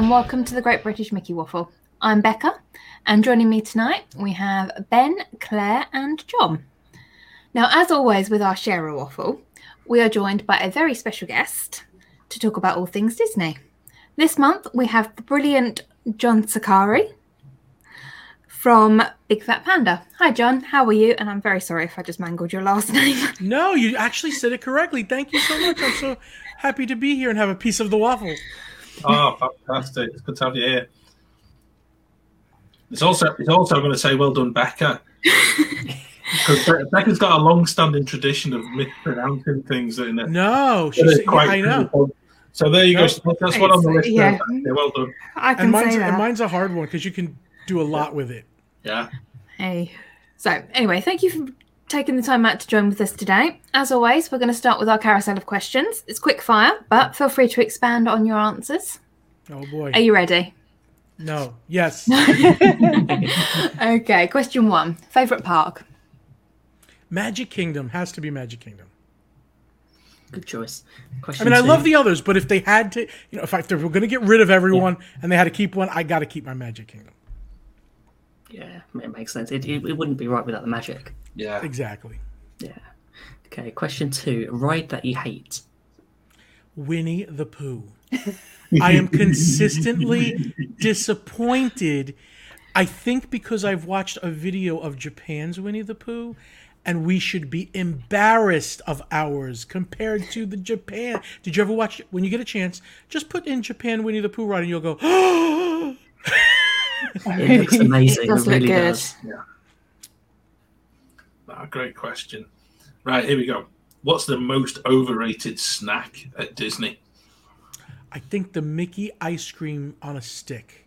and welcome to the Great British Mickey Waffle. I'm Becca, and joining me tonight we have Ben, Claire, and John. Now, as always with our Share Waffle, we are joined by a very special guest to talk about all things Disney. This month we have the brilliant John Saccheri from Big Fat Panda. Hi, John. How are you? And I'm very sorry if I just mangled your last name. No, you actually said it correctly. Thank you so much. I'm so happy to be here and have a piece of the waffle. Oh, fantastic! It's good to have you here. It's also it's also going to say well done, Becca. Because Becca's got a long-standing tradition of mispronouncing things in it. No, she's, yeah, quite I know. beautiful. So there you go. No. That's one on the list. Yeah. there. Well done. I can And mine's, say that. and mine's a hard one because you can do a lot with it. Yeah. Hey. So, anyway, thank you for taking the time out to join with us today. As always, we're going to start with our carousel of questions. It's quick fire, but feel free to expand on your answers. Oh boy. Are you ready? No. Yes. Okay, question one Favorite park? Magic Kingdom has to be Magic Kingdom. Good choice. Question I Question mean, I love the others, but if they had to, you know, if, I, if they were going to get rid of everyone and they had to keep one, I got to keep my Magic Kingdom. Yeah, it makes sense. It, it, it wouldn't be right without the magic. Yeah. Exactly. Yeah. Okay, question two. Ride that you hate. Winnie the Pooh. I am consistently disappointed. I think because I've watched a video of Japan's Winnie the Pooh, and we should be embarrassed of ours compared to the Japan. Did you ever watch? When you get a chance, just put in Japan Winnie the Pooh ride, and you'll go. It looks amazing. It it, does look good. does. Ah, great question. Right here we go. What's the most overrated snack at Disney? I think the Mickey ice cream on a stick.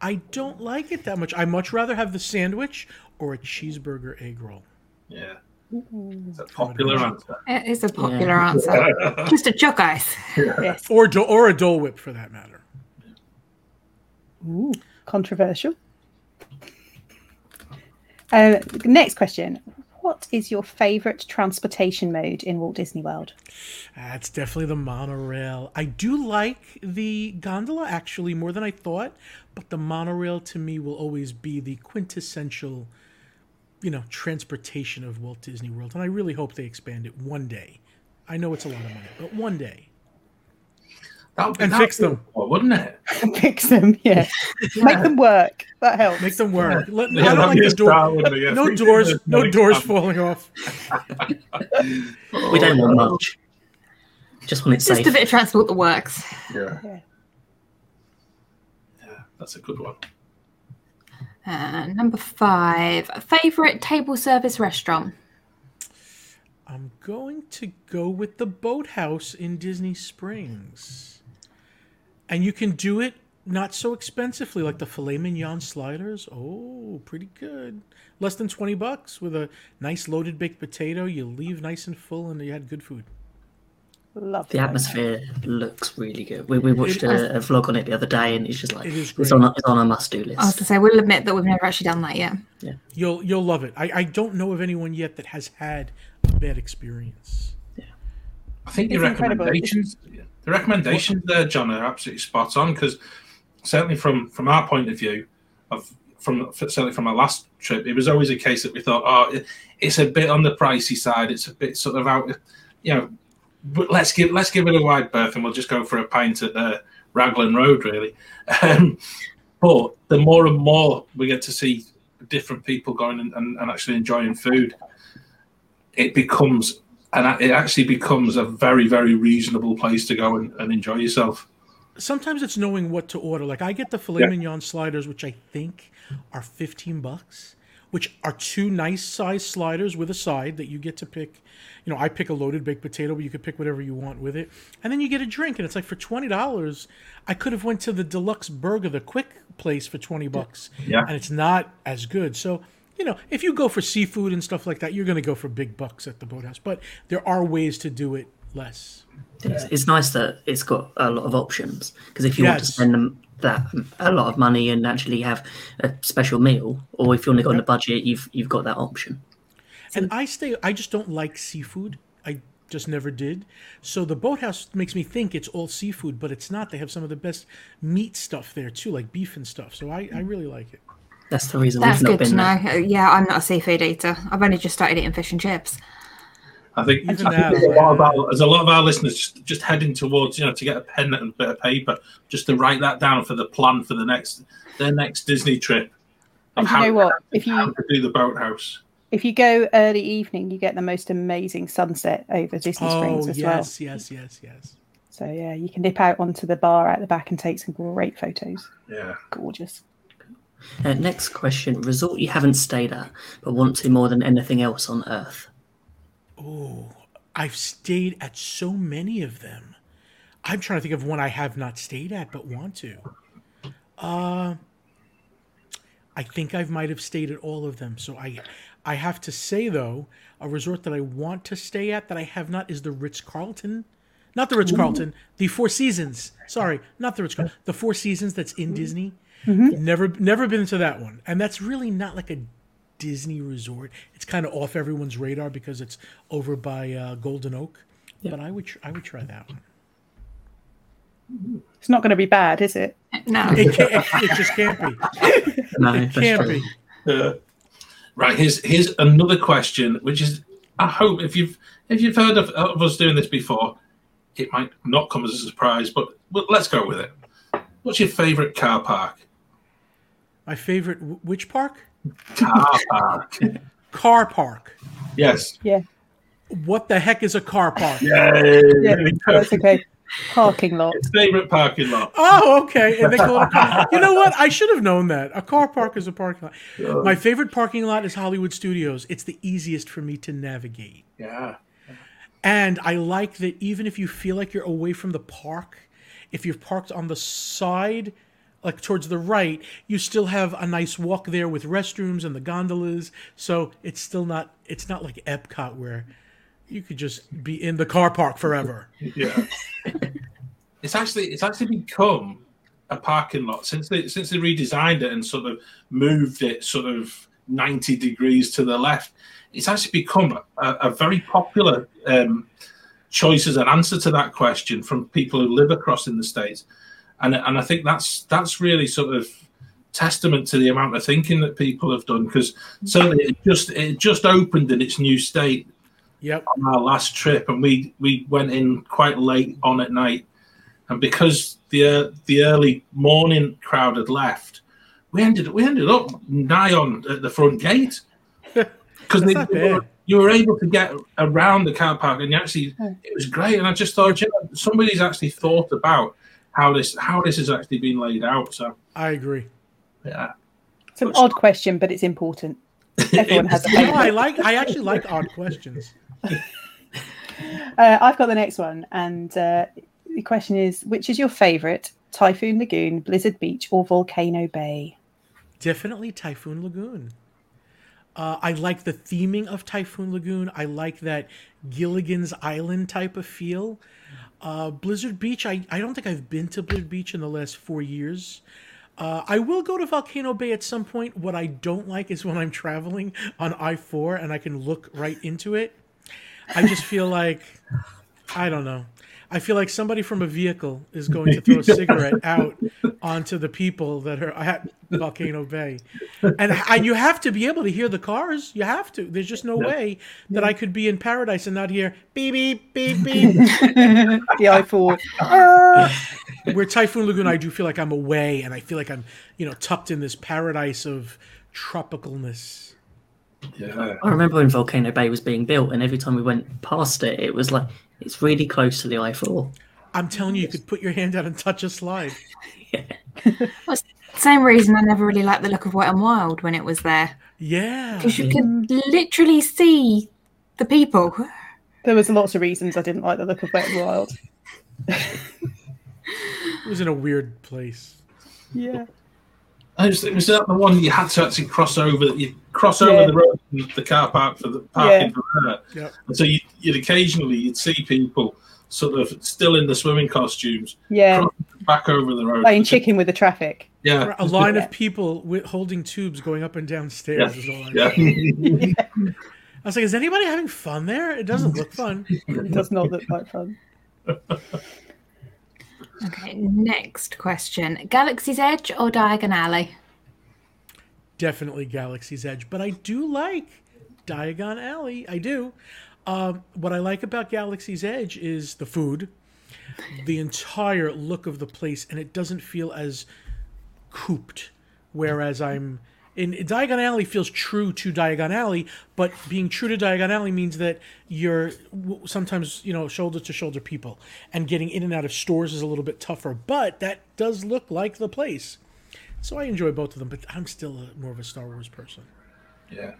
I don't like it that much. I much rather have the sandwich or a cheeseburger egg roll. Yeah. It's a popular answer. It is a popular answer. Just a chuck ice. Yes. Or do- or a Dole Whip for that matter. Ooh, controversial. Uh, next question. What is your favourite transportation mode in Walt Disney World? That's definitely the monorail. I do like the gondola actually more than I thought, but the monorail to me will always be the quintessential, you know, transportation of Walt Disney World. And I really hope they expand it one day. I know it's a lot of money, but one day. That would be- And fix them. cool, wouldn't it? Fix them, yeah. Make them work. That helps. Make them work. Let- Yeah, I don't like the a door. style. Yeah, No doors. No doors them. falling off. We don't want much. Just want it Just safe. a bit of transport that works. Yeah. Yeah. Yeah, that's a good one. Uh, number five Favorite table service restaurant? I'm going to go with the boathouse in Disney Springs. And you can do it not so expensively, like the filet mignon sliders. Oh, pretty good. Less than 20 bucks with a nice loaded baked potato. You leave nice and full, and you had good food. Love the that. atmosphere looks really good. We, we watched It is. a, a vlog on it the other day, and it's just like It is it's on a, it's on a must do list. I was to say, we'll admit that we've never actually done that yet. Yeah, You'll you'll love it. I, I don't know of anyone yet that has had a bad experience. Yeah, I think It's your incredible. recommendations, the recommendations there, John, are absolutely spot on. Because certainly from from our point of view, of from certainly from our last trip, it was always a case that we thought, oh, it's a bit on the pricey side. It's a bit sort of out, you know. But let's give let's give it a wide berth, and we'll just go for a pint at the Raglan Road, really. Um, but the more and more we get to see different people going and, and, and actually enjoying food, it becomes and it actually becomes a very very reasonable place to go and, and enjoy yourself Sometimes it's knowing what to order. Like I get the filet Yeah. mignon sliders, which I think are 15 bucks, which are two nice size sliders with a side that you get to pick. You know, I pick a loaded baked potato, but you could pick whatever you want with it. And then you get a drink, and it's like for twenty dollars, I could have went to the deluxe burger, the quick place for 20 bucks. Yeah. And it's not as good. So, you know, if you go for seafood and stuff like that, you're going to go for big bucks at the boathouse. But there are ways to do it less. It's, it's nice that it's got a lot of options because if you want to spend them that a lot of money and actually have a special meal, or if you want to go on a budget, you've you've got that option. And I stay. I just don't like seafood. I just never did. So the boathouse makes me think it's all seafood, but it's not. They have some of the best meat stuff there too, like beef and stuff. So I, I really like it. That's the reason That's we've not good to been know. there. Uh, Yeah, I'm not a seafood eater. I've only just started eating fish and chips. I think, Even I think that, there's, a lot of our, there's a lot of our listeners just, just heading towards, you know, to get a pen and a bit of paper, just to write that down for the plan for the next their next Disney trip. And of you know what? If you to do the boathouse. if you go early evening, you get the most amazing sunset over Disney Springs Oh as well. yes, yes, yes, yes. So yeah, you can nip out onto the bar out the back and take some great photos. Yeah. Gorgeous. Uh, next question: resort you haven't stayed at but want to more than anything else on Earth. Oh, I've stayed at so many of them. I'm trying to think of one I have not stayed at but want to. Uh, I think I might have stayed at all of them. So I, I have to say though, a resort that I want to stay at that I have not is the Ritz Carlton. Not the Ritz Carlton, the Four Seasons. Sorry, not the Ritz Carlton. The Four Seasons that's in Disney. Never, never been to that one, and that's really not like a Disney resort. It's kind of off everyone's radar because it's over by uh, Golden Oak. But I would, tr- I would try that one. It's not going to be bad, is it? No. It, can't, it, it just can't be. No, It that's can't true. be. Uh, right. Here's here's another question, which is I hope if you've if you've heard of, of us doing this before, it might not come as a surprise, but, but let's go with it. What's your favourite car park? My favorite, which park? Car park. Car park. Yes. Yeah. What the heck is a car park? Yay. Yeah, that's okay. Parking lot. Favorite parking lot. Oh, okay. And they call it a car. You know what? I should have known that. A car park is a parking lot. My favorite parking lot is Hollywood Studios. It's the easiest for me to navigate. Yeah. And I like that even if you feel like you're away from the park, if you're parked on the side, like towards the right, you still have a nice walk there with restrooms and the gondolas. So it's still not it's not like Epcot where you could just be in the car park forever. Yeah. it's actually it's actually become a parking lot since they since they redesigned it and sort of moved it sort of 90 degrees to the left. It's actually become a, a very popular um, choice as an answer to that question from people who live across in the states, and and I think that's that's really sort of testament to the amount of thinking that people have done because certainly it just it just opened in its new state Yep. on our last trip, and we we went in quite late on at night, and because the uh, the early morning crowd had left, we ended we ended up nigh on at the front gate because That's not bad. you were able to get around the car park, and you actually it was great. And I just thought, you know, somebody's actually thought about how this how this has actually been laid out. So I agree. yeah, It's an odd question, but it's important. Everyone has a You I like I actually like odd questions. Uh, I've got the next one, and uh, the question is: Which is your favourite? Typhoon Lagoon, Blizzard Beach, or Volcano Bay? Definitely Typhoon Lagoon. Uh, I like the theming of Typhoon Lagoon. I like that Gilligan's Island type of feel. Uh, Blizzard Beach, I, I don't think I've been to Blizzard Beach in the last four years. Uh, I will go to Volcano Bay at some point. What I don't like is when I'm traveling on I 4 and I can look right into it. I just feel like, I don't know. I feel like somebody from a vehicle is going to throw a cigarette out onto the people that are at Volcano Bay, and, and you have to be able to hear the cars. You have to. There's just no way that I could be in paradise and not hear beep beep beep beep. the I four. Where Typhoon Lagoon, I do feel like I'm away, and I feel like I'm, you know, tucked in this paradise of tropicalness. yeah. I remember when Volcano Bay was being built, and every time we went past it, it was like it's really close to the I four. I'm telling you, you could put your hand out and touch a slide. Same reason I never really liked the look of Wet and Wild when it was there. Yeah. Because you could literally see the people. There was lots of reasons I didn't like the look of Wet and Wild. It was in a weird place. Yeah. I was, was that the one you had to actually cross over? That You cross over Yeah. the road, and the car park for the parking Yeah. for there. Yep. And so you, you'd occasionally you'd see people sort of still in the swimming costumes Yeah. back over the road. Playing chicken with the traffic. Yeah, A line Yeah. of people with holding tubes going up and down stairs is all I yeah. I was like, is anybody having fun there? It doesn't look fun. It does not look like fun. Okay, next question. Galaxy's Edge or Diagon Alley? Definitely Galaxy's Edge, but I do like Diagon Alley. I do. Um, what I like about Galaxy's Edge is the food, the entire look of the place, and it doesn't feel as cooped. Whereas I'm in Diagon Alley feels true to Diagon Alley, but being true to Diagon Alley means that you're sometimes you know shoulder to shoulder people, and getting in and out of stores is a little bit tougher. But that does look like the place, so I enjoy both of them. But I'm still a, more of a Star Wars person. Yeah.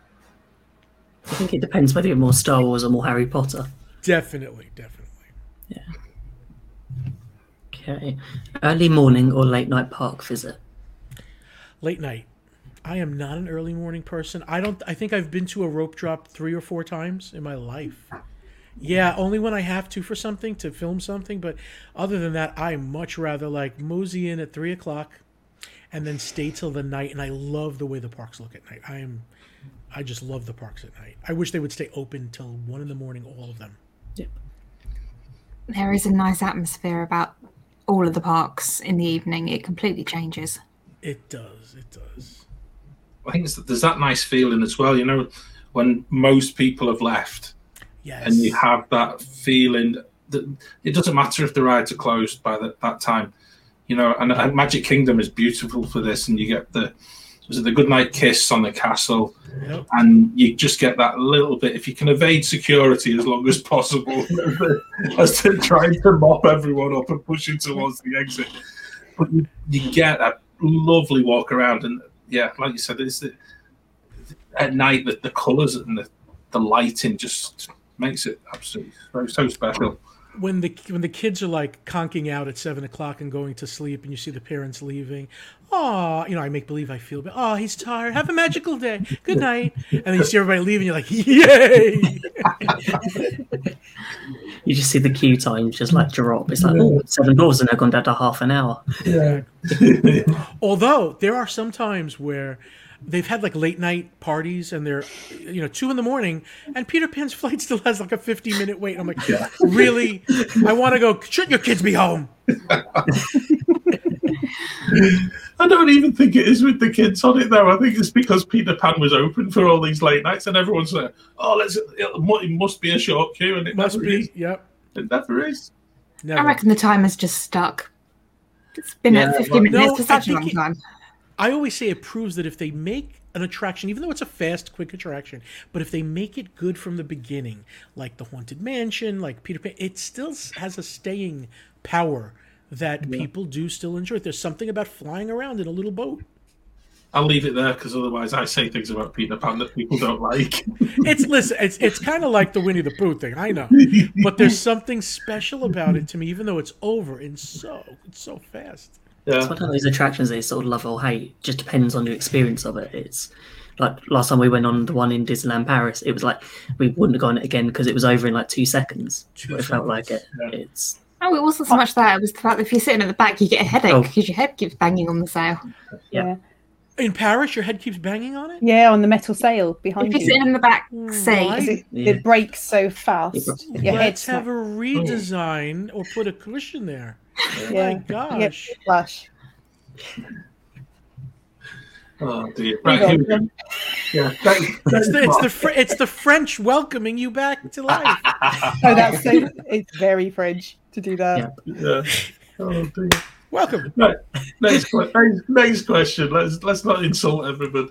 I think it depends whether you're more Star Wars or more Harry Potter. Definitely, definitely. Yeah. Okay. Early morning or late night park visit? Late night. I am not an early morning person. I don't. I think I've been to a rope drop three or four times in my life. Yeah, only when I have to for something to film something. But other than that, I much rather like mosey in at three o'clock, and then stay till the night. And I love the way the parks look at night. I am, I just love the parks at night. I wish they would stay open till one in the morning, all of them. Yep. There is a nice atmosphere about all of the parks in the evening. It completely changes. It does. It does. I think it's, there's that nice feeling as well, you know, when most people have left Yes. and you have that feeling that it doesn't matter if the rides are closed by the, that time, you know, and, and Magic Kingdom is beautiful for this. And you get the, was it the goodnight kiss on the castle? Yep. and you just get that little bit. If you can evade security as long as possible, as to trying to mop everyone up and push you towards the exit, but you, you get that lovely walk around, and yeah, like you said, it's the, at night the, the colours and the, the lighting just makes it absolutely so, so special. When the when the kids are like conking out at seven o'clock and going to sleep, and you see the parents leaving, oh, you know, I make believe I feel, but oh, he's tired. Have a magical day. Good night. And then you see everybody leaving, you're like, yay! You just see the queue times just like drop. It's like, oh, Seven Dwarfs and they've gone down to half an hour. Although there are some times where they've had like late night parties and they're you know two in the morning and Peter Pan's flight still has like a 50 minute wait. I'm like, really? I want to go. Shouldn't your kids be home? I don't even think it is with the kids on it though. I think it's because Peter Pan was open for all these late nights, and everyone's like, "Oh, let's it must be a short queue," and it Must never be. is. Yep. It never is. I reckon the time timer's just stuck. It's been Yeah, at 50 well, minutes no, for such a think long it- time. I always say it proves that if they make an attraction, even though it's a fast, quick attraction, but if they make it good from the beginning, like the Haunted Mansion, like Peter Pan, it still has a staying power that people do still enjoy. There's something about flying around in a little boat. I'll leave it there because otherwise I say things about Peter Pan that people don't like. It's listen, it's it's kind of like the Winnie the Pooh thing, I know, but there's something special about it to me, even though it's over and so it's so fast. Yeah. It's one of those attractions that you sort of love or hate. Just depends on your experience of it. It's like last time we went on the one in Disneyland Paris, it was like we wouldn't have gone it again because it was over in like two seconds. Two it felt like it. yeah. It's Oh, it wasn't so much that. It was the fact that if you're sitting at the back, you get a headache Oh. because your head keeps banging on the sail. Yeah. In Paris, your head keeps banging on it. Yeah, on the metal sail If behind you're you. sitting in the back Right. seat, It, Yeah. it breaks so fast It breaks- that your Let's have smack- a redesign or put a cushion there. Oh Yeah. my gosh. flash. Oh dear. Right, here we go. Yeah. Thanks, It's the, it's the Fr- it's the French welcoming you back to life. Oh, that's so. It's very French to do that. Yeah. yeah. Oh dear. Welcome. Right. Next, next, next question. Let's let's not insult everybody.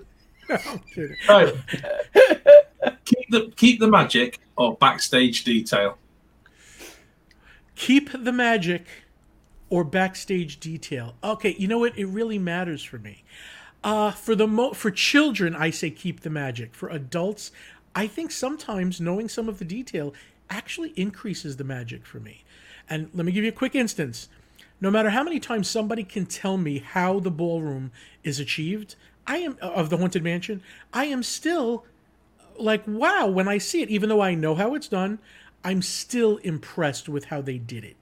Oh, right. keep the keep the magic or backstage detail. Keep the magic or backstage detail. Okay, you know what? It really matters for me. Uh, for the mo- for children, I say keep the magic. For adults, I think sometimes knowing some of the detail actually increases the magic for me. And let me give you a quick instance. No matter how many times somebody can tell me how the ballroom is achieved, I am of the haunted mansion. I am still like wow when I see it. Even though I know how it's done, I'm still impressed with how they did it.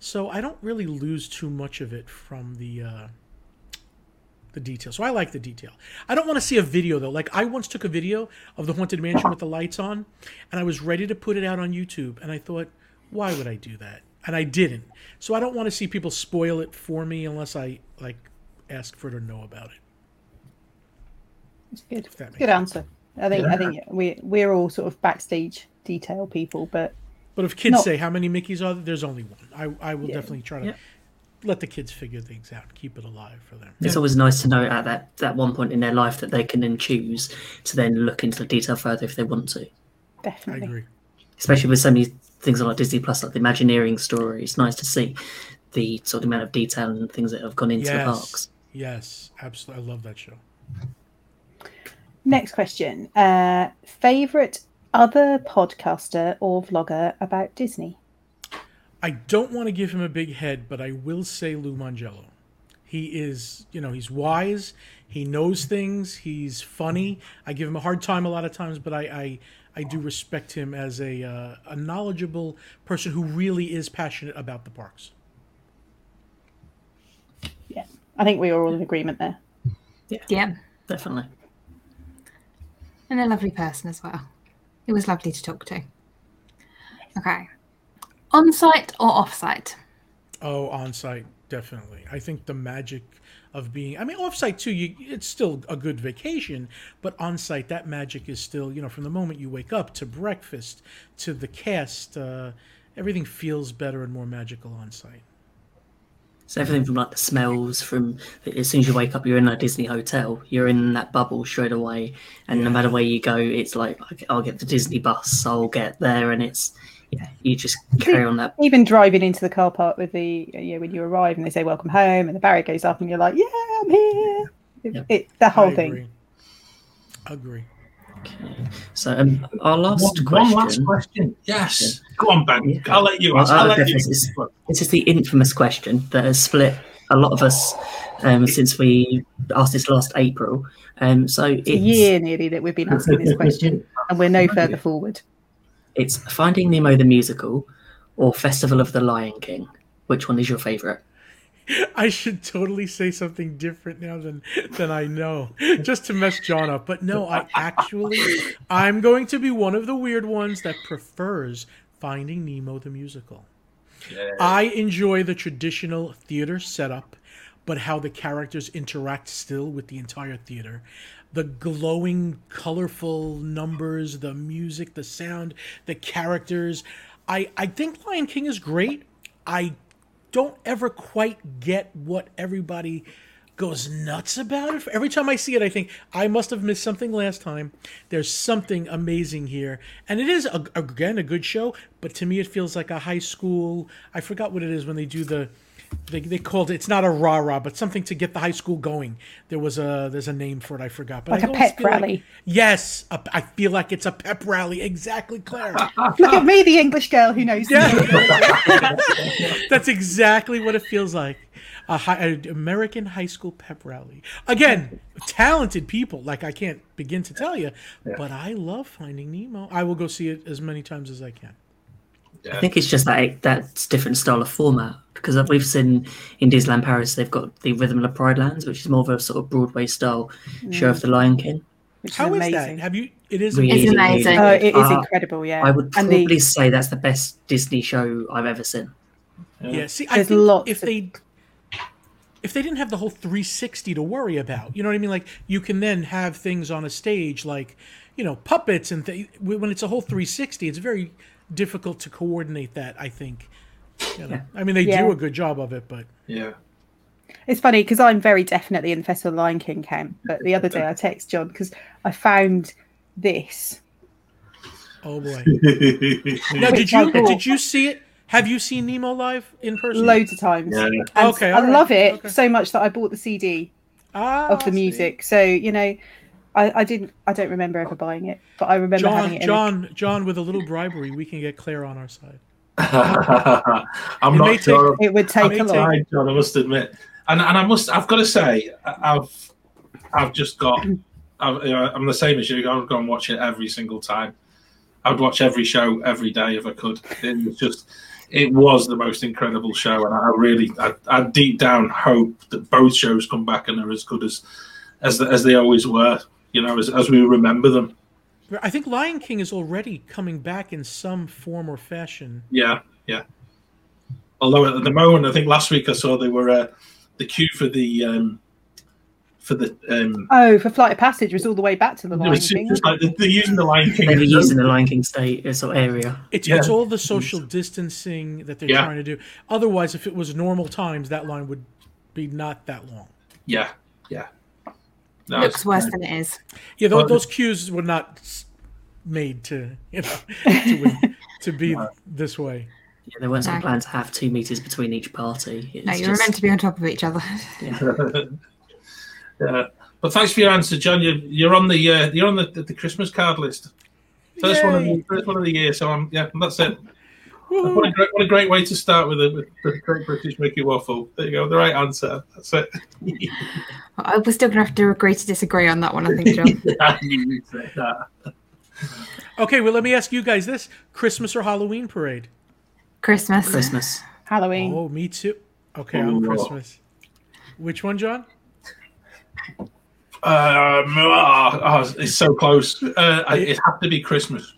So I don't really lose too much of it from the uh, the detail. So I like the detail. I don't want to see a video though. Like I once took a video of the haunted mansion with the lights on, and I was ready to put it out on YouTube, and I thought, why would I do that? And I didn't. So I don't want to see people spoil it for me unless I like ask for it or know about it. It's good. If that makes Good sense. answer. I think I think we we're all sort of backstage detail people, but But if kids No. say how many Mickeys are there, there's only one. I I will Yeah. definitely try to Yeah. let the kids figure things out, keep it alive for them. It's always nice to know at that, that one point in their life that they can then choose to then look into the detail further if they want to. I definitely. agree. Especially with so many things like Disney Plus, like the Imagineering story. It's nice to see the sort of amount of detail and things that have gone into the parks. Yes, absolutely. I love that show. Next question. Uh, favorite other podcaster or vlogger about Disney? I don't want to give him a big head, but I will say Lou Mongello. He is, you know, he's wise. He knows things. He's funny. I give him a hard time a lot of times, but I, I, I do respect him as a, uh, a knowledgeable person who really is passionate about the parks. Yeah, I think we are all in agreement there. Yeah, Definitely. and a lovely person as well. It was lovely to talk to. Okay. On site or off site? Oh, on site, definitely. I think the magic of being, I mean, off site too, you, it's still a good vacation, but on site, that magic is still, you know, from the moment you wake up to breakfast to the cast, uh, everything feels better and more magical on site. So everything from like the smells, from as soon as you wake up, you're in a Disney hotel. You're in that bubble straight away, and no matter where you go, it's like I'll get the Disney bus. I'll get there, and it's yeah, you just carry on that. Even driving into the car park with the you know, when you arrive and they say welcome home and the barrier goes up and you're like, yeah, I'm here. It, Yep. it, the whole I thing. Agree. agree. So um, our last One, question. one last question. Yes. Go on, Ben. Yeah. I'll let you Well, ask. I'll I'll let you. definitely- It's, this is the infamous question that has split a lot of us um, since we asked this last April. Um, so it's, It's a year nearly that we've been asking this question and we're no further forward. it's Finding Nemo the musical or Festival of the Lion King. Which one is your favourite? I should totally say something different now than than I know, just to mess John up. But no, I actually, I'm going to be one of the weird ones that prefers Finding Nemo the musical. Yeah. I enjoy the traditional theater setup, but how the characters interact still with the entire theater. The glowing, colorful numbers, the music, the sound, the characters. I, I think Lion King is great. I don't ever quite get what everybody goes nuts about it. Every time I see it, I think I must have missed something last time. There's something amazing here, and it is a, again a good show. But to me, it feels like a high school. I forgot what it is when they do the. They, they called it. It's not a rah rah, but something to get the high school going. There was a there's a name for it. I forgot. But Like I a pep feel like- rally. yes, a, I feel like it's a pep rally. Exactly, Claire. Look at me, the English girl who knows. yeah. That's exactly what it feels like. A high, an American high school pep rally. Again, talented people. Like I can't begin to tell you, but I love Finding Nemo. I will go see it as many times as I can. I think it's just that that's different style of format because we've seen in Disneyland Paris they've got the Rhythm of the Pride Lands, which is more of a sort of Broadway style show of the Lion King. Which How is amazing. that? Have you? It is. Really, It's really amazing. Oh, it is Uh, incredible, yeah. I would probably the, say that's the best Disney show I've ever seen. Yeah. See, I There's think lots if of- they if they didn't have the whole 360 to worry about, you know what I mean? Like you can then have things on a stage like, you know, puppets and th- when it's a whole 360, it's very difficult to coordinate that. I think. You know? I mean, they Yeah. do a good job of it, but Yeah. it's funny because I'm very definitely in the Festival of the Lion King camp. But the other day I text John because I found this. oh boy. Now, did you bought. did you see it? Have you seen Nemo live in person? loads of times. Yeah. And Okay, I all right, love it okay. so much that I bought the CD ah, of the music. So you know, I, I didn't. I don't remember ever buying it, but I remember having John, it. in a- John, John, with a little bribery, we can get Claire on our side. I'm It may not take- sure. it would take may a take- lot. Hi, John. I must admit, and and I must. I've got to say, I- I've I've just got. I've, you know, I'm the same as you. I've gone and watch it every single time. I would watch every show every day if I could. It was just, it was the most incredible show, and I really, I, I deep down hope that both shows come back and are as good as, as as they always were. You know, as as we remember them. I think Lion King is already coming back in some form or fashion. Yeah, yeah. Although at the moment, I think last week I saw they were uh, the queue for the um, for the um, Oh, for Flight of Passage was all the way back to the it Lion was King. just like they're, they're using the Lion King. They were using the Lion King state uh, sort of area. It's Yeah. it's all the social distancing that they're Yeah. trying to do. Otherwise, if it was normal times, that line would be not that long. Yeah, yeah. No, Looks it's- worse than it is. Yeah, those, those queues were not made to you know to, win- to be this way. Yeah, there weren't some No. plan to have two meters between each party. It's No, you were just- meant to be on top of each other. Yeah. yeah. But thanks for your answer, John. You're, you're on the uh, you're on the, the, the Christmas card list. First one of the first one of the year. So I'm yeah, that's it. What a great what a great way to start with a with the Great British Mickey Waffle. There you go, the right answer. That's it. I- We're still going to have to agree to disagree on that one, I think, John. I knew you'd say that. Okay, well, let me ask you guys this: Christmas or Halloween parade? Christmas. Christmas. Halloween. Oh, me too. Okay, I'm Ooh. Christmas. Which one, John? Um, oh, oh, it's so close. Uh, it has to be Christmas.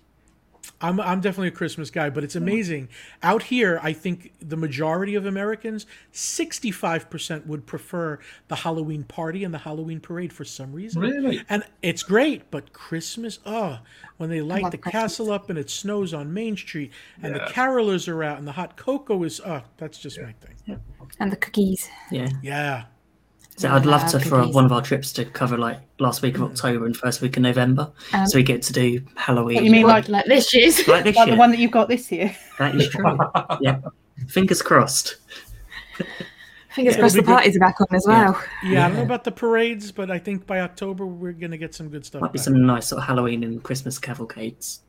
I'm I'm definitely a Christmas guy, but it's mm. amazing. Out here, I think the majority of Americans, 65% would prefer the Halloween party and the Halloween parade for some reason. Really? And it's great, but Christmas, oh, when they light the Christmas. castle up and it snows on Main Street and Yeah. the carolers are out and the hot cocoa is, oh, that's just my thing. And the cookies. Yeah. Yeah. So I'd love to for cookies. one of our trips to cover like last week of October and first week of November, Um, so we get to do Halloween. What you mean, Like, like like this year's. like this like the one that you've got this year? That is true. yeah, fingers crossed. Fingers Yeah, crossed the it'll good. parties are back on as well. Yeah, I don't know about the parades, but I think by October we're going to get some good stuff. Might be some nice sort of Halloween and Christmas cavalcades.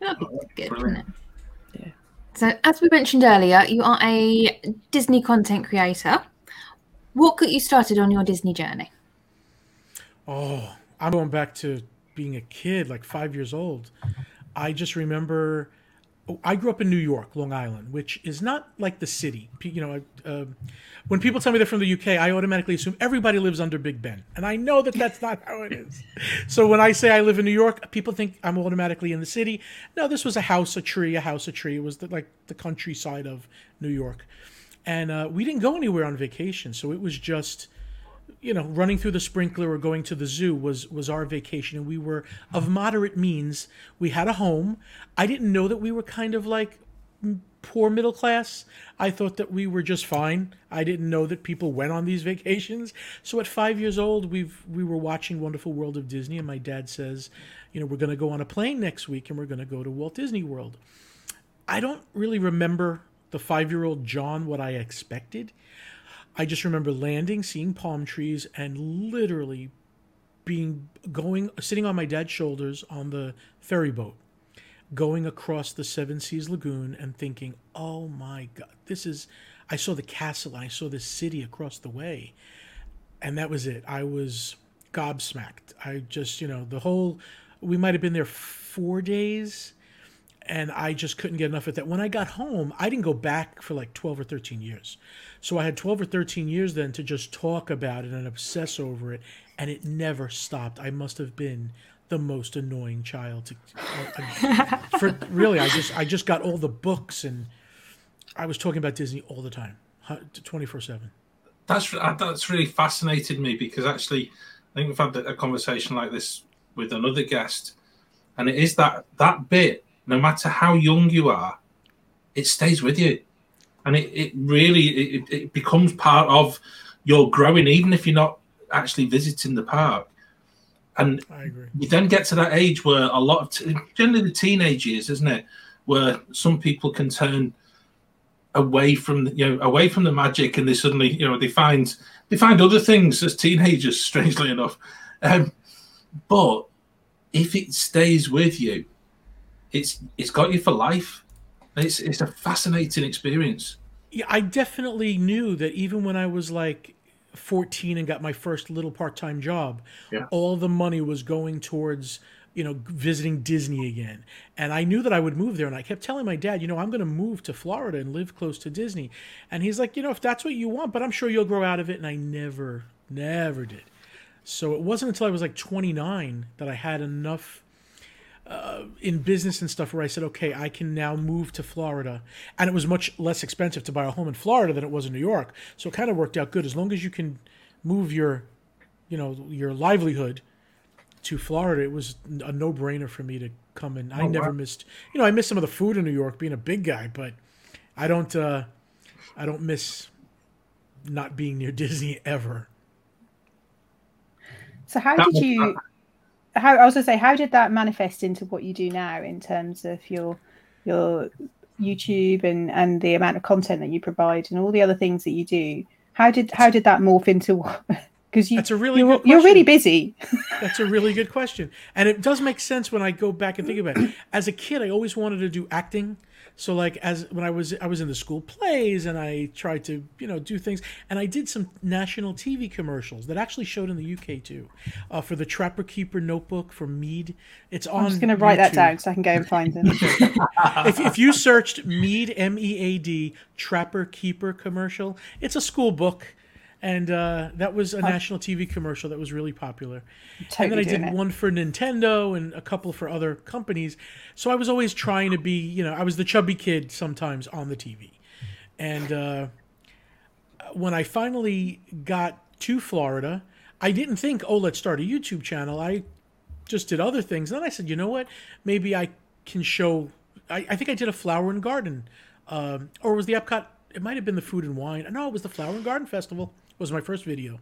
That'd be good, wouldn't it? Yeah. So, as we mentioned earlier, you are a Disney content creator. What got you started on your Disney journey? Oh, I'm going back to being a kid, like five years old. I just remember. I grew up in New York, Long Island, which is not like the city. You know, uh, when people tell me they're from the UK, I automatically assume everybody lives under Big Ben, and I know that that's not how it is. So when I say I live in New York, people think I'm automatically in the city. No, this was a house, a tree, a house, a tree. It was the, like the countryside of New York, and uh, we didn't go anywhere on vacation, so it was just you know, running through the sprinkler or going to the zoo was was our vacation, and we were of moderate means. We had a home. I didn't know that we were kind of like poor middle class. I thought that we were just fine. I didn't know that people went on these vacations. So at five years old, we've we were watching Wonderful World of Disney, and my dad says, you know, we're going to go on a plane next week, and we're going to go to Walt Disney World. I don't really remember the five year old John what I expected. I just remember landing, seeing palm trees, and literally being going, sitting on my dad's shoulders on the ferry boat, going across the Seven Seas Lagoon and thinking, oh my God, this is. I saw the castle and I saw the city across the way. And that was it. I was gobsmacked. I just, you know, the whole. We might have been there four days and I just couldn't get enough of that. When I got home, I didn't go back for like 12 or 13 years. So I had 12 or 13 years then to just talk about it and obsess over it, and it never stopped. I must have been the most annoying child to I- for really I just I just got all the books and I was talking about Disney all the time, 24/7. That's uh, that's really fascinated me because actually, I think we've had a conversation like this with another guest, and it is that that bit. No matter how young you are, it stays with you, and it, it really it, it becomes part of your growing, even if you're not actually visiting the park. And I agree. you then get to that age where a lot of t- generally the teenage years, isn't it, where some people can turn away from the, you know away from the magic and they suddenly you know they find they find other things as teenagers strangely enough um, but if it stays with you it's it's got you for life it's it's a fascinating experience Yeah, I definitely knew that even when I was like 14 and got my first little part-time job, Yeah. all the money was going towards you know, visiting Disney again. And I knew that I would move there. And I kept telling my dad, you know, I'm going to move to Florida and live close to Disney. And he's like, you know, if that's what you want, but I'm sure you'll grow out of it. And I never, never did. So it wasn't until I was like 29 that I had enough uh, in business and stuff where I said, okay, I can now move to Florida. And it was much less expensive to buy a home in Florida than it was in New York. So it kind of worked out good. As long as you can move your, you know, your livelihood to Florida, it was a no brainer for me to come in. I Oh, never wow. missed, you know, I missed some of the food in New York being a big guy, but I don't, uh, I don't miss not being near Disney ever. So how did you? How I was gonna say, how did that manifest into what you do now in terms of your your YouTube and and the amount of content that you provide and all the other things that you do? How did how did that morph into what? Because you That's a really you're, good you're really busy. That's a really good question. And it does make sense when I go back and think about it. As a kid, I always wanted to do acting. So like as when I was I was in the school plays and I tried to, you know, do things and I did some national TV commercials that actually showed in the UK too. Uh, for the Trapper Keeper notebook for Mead. It's on I'm just gonna write that down so I can go and find them. if, if you searched Mead M E A D Trapper Keeper commercial, it's a school book, and uh, that was a national TV commercial that was really popular. and then I did it. one for Nintendo and a couple for other companies. So I was always trying to be, you know, I was the chubby kid sometimes on the TV, and uh, when I finally got to Florida, I didn't think, oh, let's start a YouTube channel. I just did other things. And then I said, you know what? Maybe I can show. I, I think I did a flower and garden, um, or was the Epcot? It might have been the Food and Wine. No, it was the Flower and Garden Festival. Was my first video,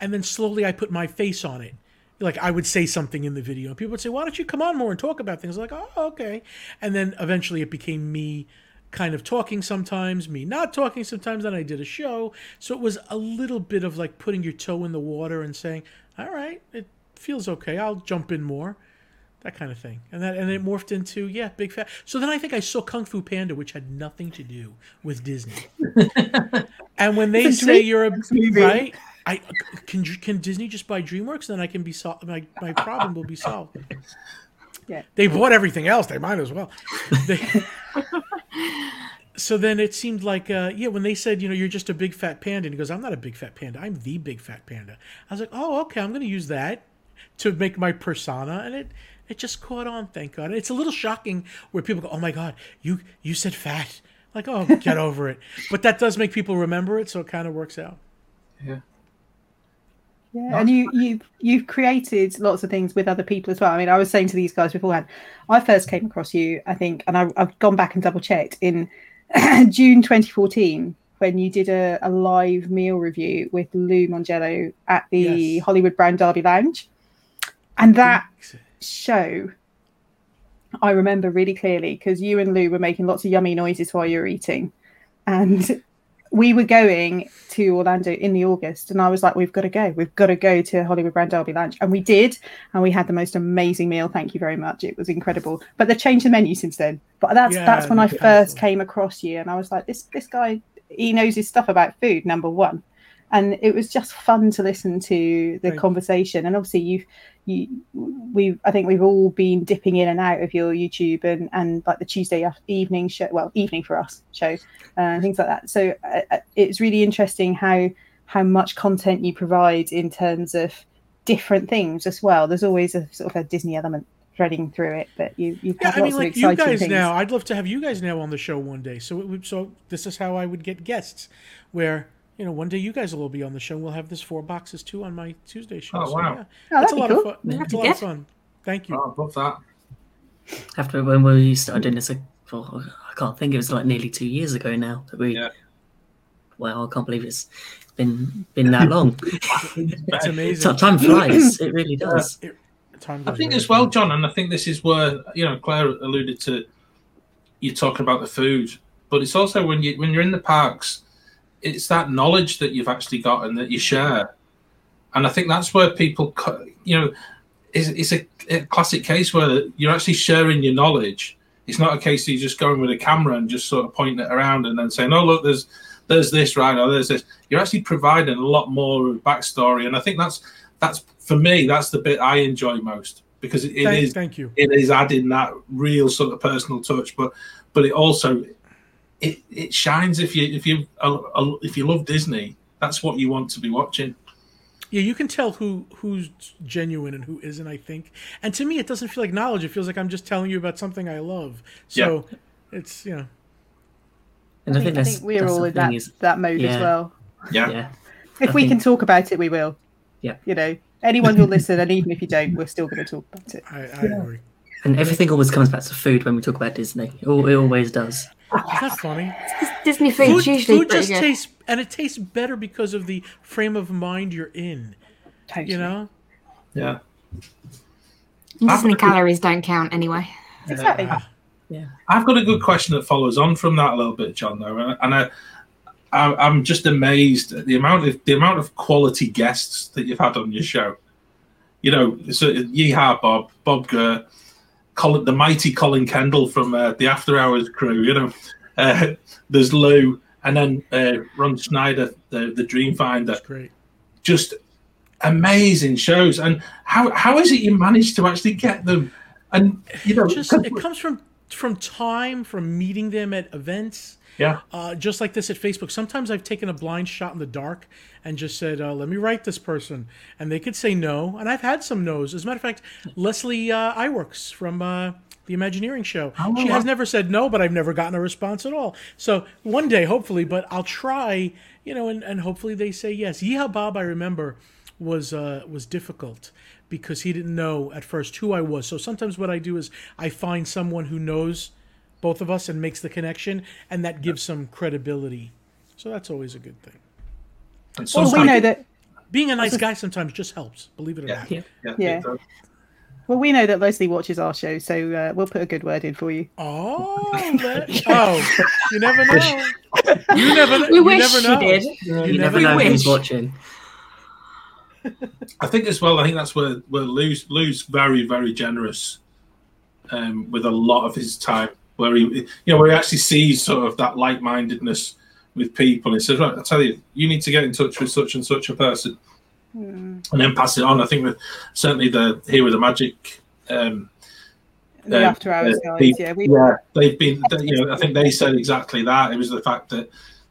and then slowly I put my face on it. Like I would say something in the video, people would say, "Why don't you come on more and talk about things?" I'm like, oh, okay. And then eventually it became me kind of talking sometimes, me not talking sometimes. Then I did a show, so it was a little bit of like putting your toe in the water and saying, "All right, it feels okay. I'll jump in more." That kind of thing, and that and it morphed into yeah, big fat. So then I think I saw Kung Fu Panda, which had nothing to do with Disney. and when they say you're a movie. right, I can can Disney just buy DreamWorks, then I can be solved. My my problem will be solved. Yeah. They bought everything else. They might as well. They, so then it seemed like, uh, yeah, when they said, you know, you're just a big fat panda, and he goes, I'm not a big fat panda. I'm the big fat panda. I was like, oh, okay, I'm going to use that to make my persona, and it it just caught on. Thank God. It's a little shocking where people go, oh my God, you you said fat. Like, oh, get over it. But that does make people remember it, so it kind of works out. Yeah. Yeah, and you you you've created lots of things with other people as well. I mean, I was saying to these guys beforehand, I first came across you, I think, and I, I've gone back and double checked in June 2014 when you did a, a live meal review with Lou Mongello at the Yes. Hollywood Brown Derby Lounge, and that show I remember really clearly because you and Lou were making lots of yummy noises while you were eating, and we were going to Orlando in the August, and I was like, "We've got to go. We've got to go to Hollywood Brown Derby Lunch," and we did, and we had the most amazing meal. Thank you very much. It was incredible. But they've changed the menu since then. But that's Yeah, that's when I first came across you, and I was like, "This this guy, he knows his stuff about food." Number one, and it was just fun to listen to the conversation. And obviously, you've you we I think we've all been dipping in and out of your YouTube and and like the Tuesday evening show, well evening for us show, uh, things like that. So uh, uh, it's really interesting how how much content you provide in terms of different things as well. There's always a sort of a Disney element threading through it, but you you've Yeah, I mean, like of you guys things. now. I'd love to have you guys now on the show one day. So, it would, so this is how I would get guests, where you know one day you guys will all be on the show. and We'll have this four boxes too on my Tuesday show. Oh, So, wow. yeah, Oh, it's that'd a lot cool. of fun. Yeah. It's a lot of fun. Thank you. Oh, I love that. After when we started doing this, like, well, I can't think it was like nearly two years ago now that we. Yeah. Wow, I can't believe it's been been that long. It's amazing. time flies. It really does. Time I think as well. John, and I think this is where you know Claire alluded to. You talking about the food, but it's also when you when you're in the parks, it's that knowledge that you've actually got and that you share, and I think that's where people, you know, it's, it's a, a classic case where you're actually sharing your knowledge. It's not a case of you just going with a camera and just sort of pointing it around and then saying, "Oh, look, there's there's this right or there's this." You're actually providing a lot more of backstory, and I think that's that's for me that's the bit I enjoy most because it, it Thank, is thank you. it is adding that real sort of personal touch, but but it also it it shines if you if you if you love Disney, that's what you want to be watching. Yeah, you can tell who who's genuine and who isn't. I think, and to me, it doesn't feel like knowledge. It feels like I'm just telling you about something I love. So it's you know, And I I think, think, I think we're all in that, thing that mode as well. Yeah, yeah, If I we can talk about it, we will. Yeah. You know, anyone who'll listen, and even if you don't, we're still going to talk about it. I, I agree. and everything always comes back to food when we talk about Disney. It, it always does. Isn't that funny? Disney food's Food, usually food just good. tastes, and it tastes better because of the frame of mind you're in. Totally. You know, yeah. Disney calories don't count anyway. Exactly. Yeah. I've got a good question that follows on from that a little bit, John. Though, and, and I, I, I'm just amazed at the amount of the amount of quality guests that you've had on your show. You know, so Yeehaw Bob, Bob Gurr, Colin, the mighty Colin Kendall from uh, the After Hours crew. You know, uh, there's Lou, and then uh, Ron Schneider, the the Dreamfinder. great. Just amazing shows. And how how is it you managed to actually get them? And you know, Just it comes from from time, from meeting them at events. yeah. Uh, just like this at Facebook. Sometimes I've taken a blind shot in the dark and just said, uh, "Let me write this person," and they could say no, and I've had some no's. As a matter of fact, Leslie uh, Iwerks from uh, the Imagineering Show, Oh, she has never said no, but I've never gotten a response at all. So one day, hopefully, but I'll try, you know, and, and hopefully they say yes. Yeehaw Bob, I remember, was uh, was difficult because he didn't know at first who I was. So sometimes what I do is I find someone who knows both of us and makes the connection, and that gives some credibility. So that's always a good thing. And Well, we know that. Being a nice guy sometimes just helps. Believe it or Yeah. not. Yeah. Yeah, Yeah. Well, we know that Leslie watches our show, so uh, we'll put a good word in for you. Oh, let- oh, you never know. You never. We you wish never she did. You, never never know know. who's watching. I think as well. I think that's where where Lou's Lou's very very generous um, with a lot of his time. Where he, you know, where he actually sees sort of that like mindedness with people. He says, "Right, I tell you, you need to get in touch with such and such a person, and then pass it on." I think that certainly the here with the magic. Um, The uh, after hours uh, guys, yeah, yeah, they've been. They, you know, I think they said exactly that. It was the fact that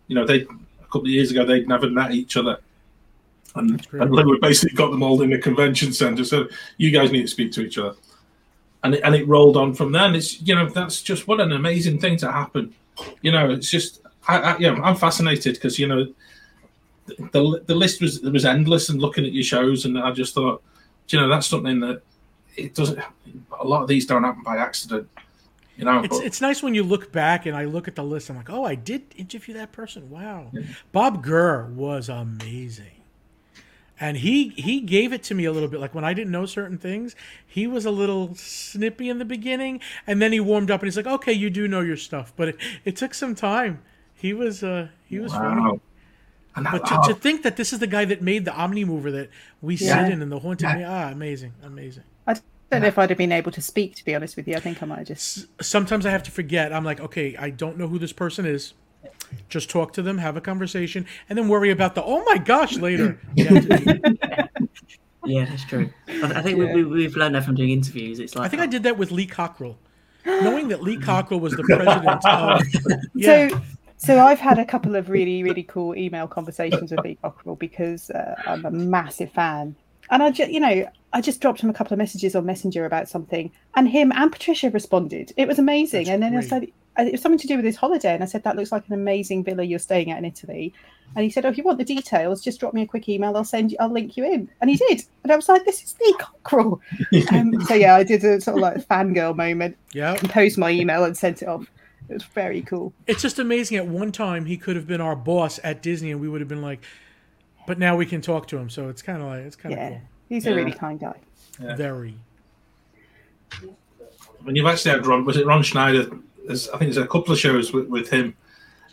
you know they a couple of years ago they'd never met each other, and and basically got them all in the convention center. So you guys need to speak to each other, and it, and it rolled on from then. It's you know that's just what an amazing thing to happen. You know, it's just I, I know I'm fascinated because you know the the list was was endless and looking at your shows and I just thought, you know, that's something that it doesn't. A lot of these don't happen by accident. You know, It's but- it's nice when you look back and I look at the list. And I'm like, oh, I did interview that person. Wow, Bob Gurr was amazing, and he he gave it to me a little bit. Like when I didn't know certain things, he was a little snippy in the beginning, and then he warmed up and he's like, okay, you do know your stuff, but it, it took some time. He was uh he was funny. Wow. And that, But to, oh, to think that this is the guy that made the Omni Mover that we Yeah. sit in and the haunted me, ah, amazing, amazing. I don't know if I'd have been able to speak. To be honest with you, I think I might have just. sometimes I have to forget. I'm like, okay, I don't know who this person is. Just talk to them, have a conversation, and then worry about the oh my gosh later. Yeah, Yeah, that's true. I, I think Yeah. we, we, we've learned that from doing interviews. It's like I think I did that with Lee Cockerell, knowing that Lee Cockerell was the president of. Yeah, So, so I've had a couple of really, really cool email conversations with Lee Cockerell because uh, I'm a massive fan, and I just, you know, I just dropped him a couple of messages on Messenger about something, and him and Patricia responded. It was amazing, That's and then I said it was something to do with his holiday, and I said that looks like an amazing villa you're staying at in Italy. And he said, "Oh, if you want the details, just drop me a quick email. I'll send you. I'll link you in." And he did. And I was like, "This is Lee Cockerell." um, so yeah, I did a sort of like fangirl moment, yeah. composed my email, and sent it off. It was very cool. It's just amazing. At one time, he could have been our boss at Disney, and we would have been like, but now we can talk to him. So it's kind of like it's kind of Yeah, he's a Yeah. really kind guy. cool. Very. when you've actually had Ron, was it Ron Schneider? There's, I think there's a couple of shows with, with him.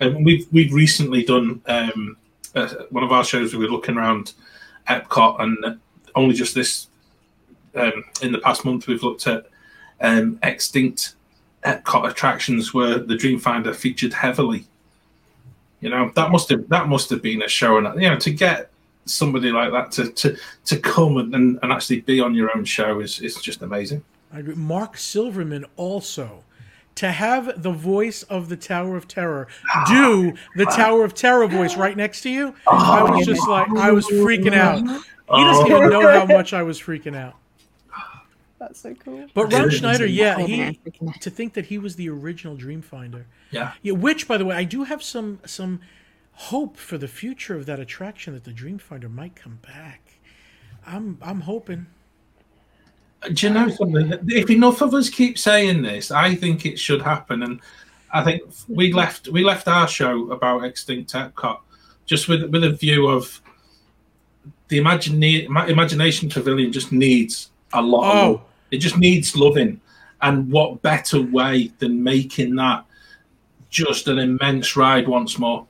Um, we've we've recently done um, uh, one of our shows. where We were looking around Epcot, and only just this um, in the past month we've looked at um, extinct Epcot attractions where the Dreamfinder featured heavily. You know that must have that must have been a show, and you know to get somebody like that to to, to come and, and, and actually be on your own show is is just amazing. I agree. Mark Silverman also to have the voice of the Tower of Terror ah, do the Tower of Terror voice right next to you. Oh, I was just like I was freaking out. He doesn't even know how much I was freaking out. That's so cool. But Ron It is. Schneider, yeah, he Yeah, freaking out. to think that he was the original Dreamfinder. Yeah. Yeah, which by the way, I do have some some hope for the future of that attraction that the Dreamfinder might come back. I'm I'm hoping. Uh, do you know something? If enough of us keep saying this, I think it should happen. And I think we mm-hmm. left we left our show about extinct Epcot just with with a view of the imagine, imagination pavilion just needs a lot. Of Oh. It just needs loving, and what better way than making that just an immense ride once more?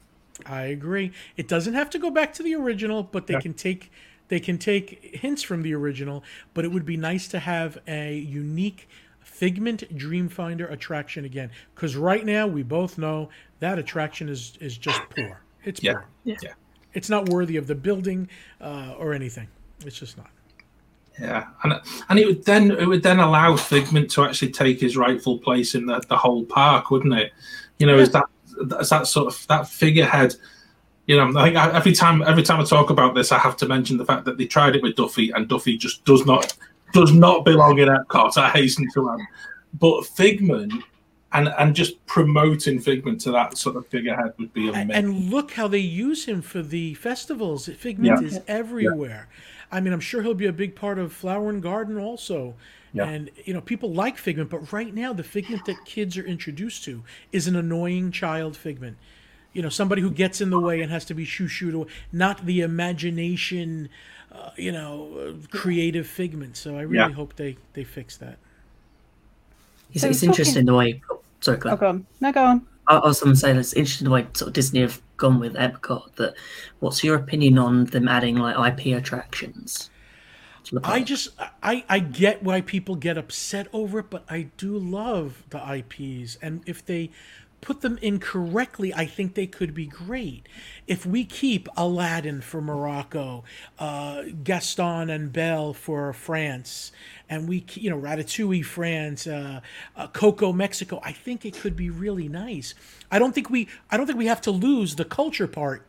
I agree. It doesn't have to go back to the original, but they Yeah. can take they can take hints from the original. But it would be nice to have a unique Figment Dreamfinder attraction again. Because right now we both know that attraction is is just poor. It's Yeah. poor. Yeah. It's not worthy of the building uh, or anything. It's just not. Yeah, and and it would then it would then allow Figment to actually take his rightful place in the, the whole park, wouldn't it? You know, as that as that sort of that figurehead. You know, I think every time every time I talk about this, I have to mention the fact that they tried it with Duffy, and Duffy just does not does not belong in Epcot. I hasten to add, but Figment and and just promoting Figment to that sort of figurehead would be amazing. And look how they use him for the festivals. Figment Yeah. is everywhere. I mean, I'm sure he'll be a big part of Flower and Garden also. Yeah. And you know, people like Figment, but right now the Figment that kids are introduced to is an annoying child Figment. You know, somebody who gets in the way and has to be shoo shooed away, not the imagination, uh, you know, uh, creative Figment. So I really Yeah. hope they they fix that. It's, So it's interesting the way. Oh, sorry, Claire. Oh, go on. No, go on. I, I was going to say that it's interesting the way sort of Disney have gone with Epcot. That what's your opinion on them adding like IP attractions? I just I I get why people get upset over it, but I do love the IPs, and if they put them in correctly, I think they could be great. If we keep Aladdin for Morocco, uh, Gaston and Belle for France, and we you know Ratatouille France, uh, uh, Coco Mexico, I think it could be really nice. I don't think we I don't think we have to lose the culture part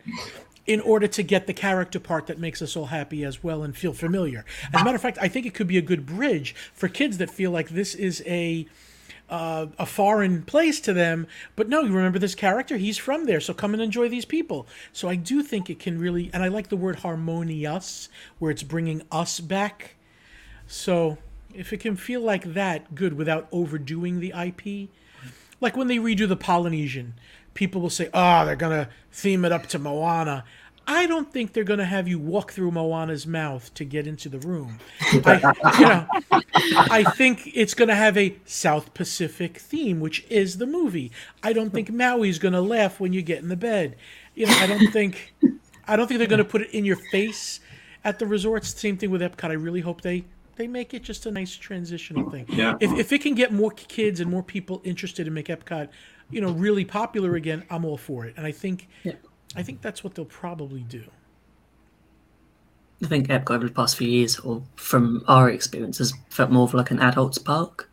in order to get the character part that makes us all happy as well and feel familiar. As a matter of fact, I think it could be a good bridge for kids that feel like this is a uh, a foreign place to them. But no, you remember this character; he's from there, so come and enjoy these people. So I do think it can really, and I like the word harmonious, where it's bringing us back. So if it can feel like that, good, without overdoing the IP. Like when they redo the Polynesian, people will say, "Oh, they're gonna theme it up to Moana." I don't think they're gonna have you walk through Moana's mouth to get into the room. I, you know, I think it's gonna have a South Pacific theme, which is the movie. I don't think Maui's gonna laugh when you get in the bed. You know, I don't think, I don't think they're gonna put it in your face at the resorts. Same thing with Epcot. I really hope they they make it just a nice transitional thing. Yeah. If if it can get more kids and more people interested in make Epcot, you know, really popular again, I'm all for it. And I think Yeah. I think that's what they'll probably do. I think Epcot over the past few years, or from our experience, has felt more of like an adults park.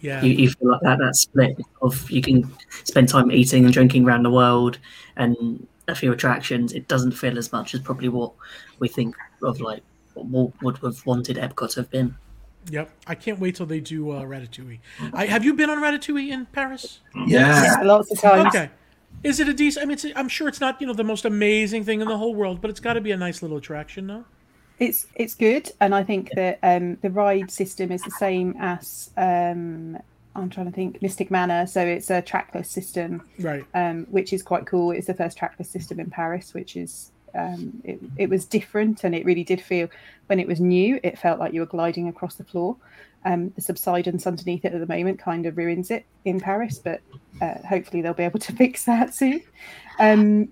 Yeah. You, you feel like that that split of you can spend time eating and drinking around the world and a few attractions. It doesn't feel as much as probably what we think of like what Walt would have wanted Epcot to have been. Yep. I can't wait till they do uh, Ratatouille. I, have you been on Ratatouille in Paris? yeah, Yeah, lots of times. Okay. Is it a decent? I mean, it's, I'm sure it's not you know the most amazing thing in the whole world, but it's got to be a nice little attraction, no? It's it's good, and I think that um, the ride system is the same as um, I'm trying to think Mystic Manor. So it's a trackless system, Right. um, which is quite cool. It's the first trackless system in Paris, which is um, it, it was different, and it really did feel when it was new. It felt like you were gliding across the floor. Um, the subsidence underneath it at the moment kind of ruins it in Paris, but uh, hopefully they'll be able to fix that soon. Um,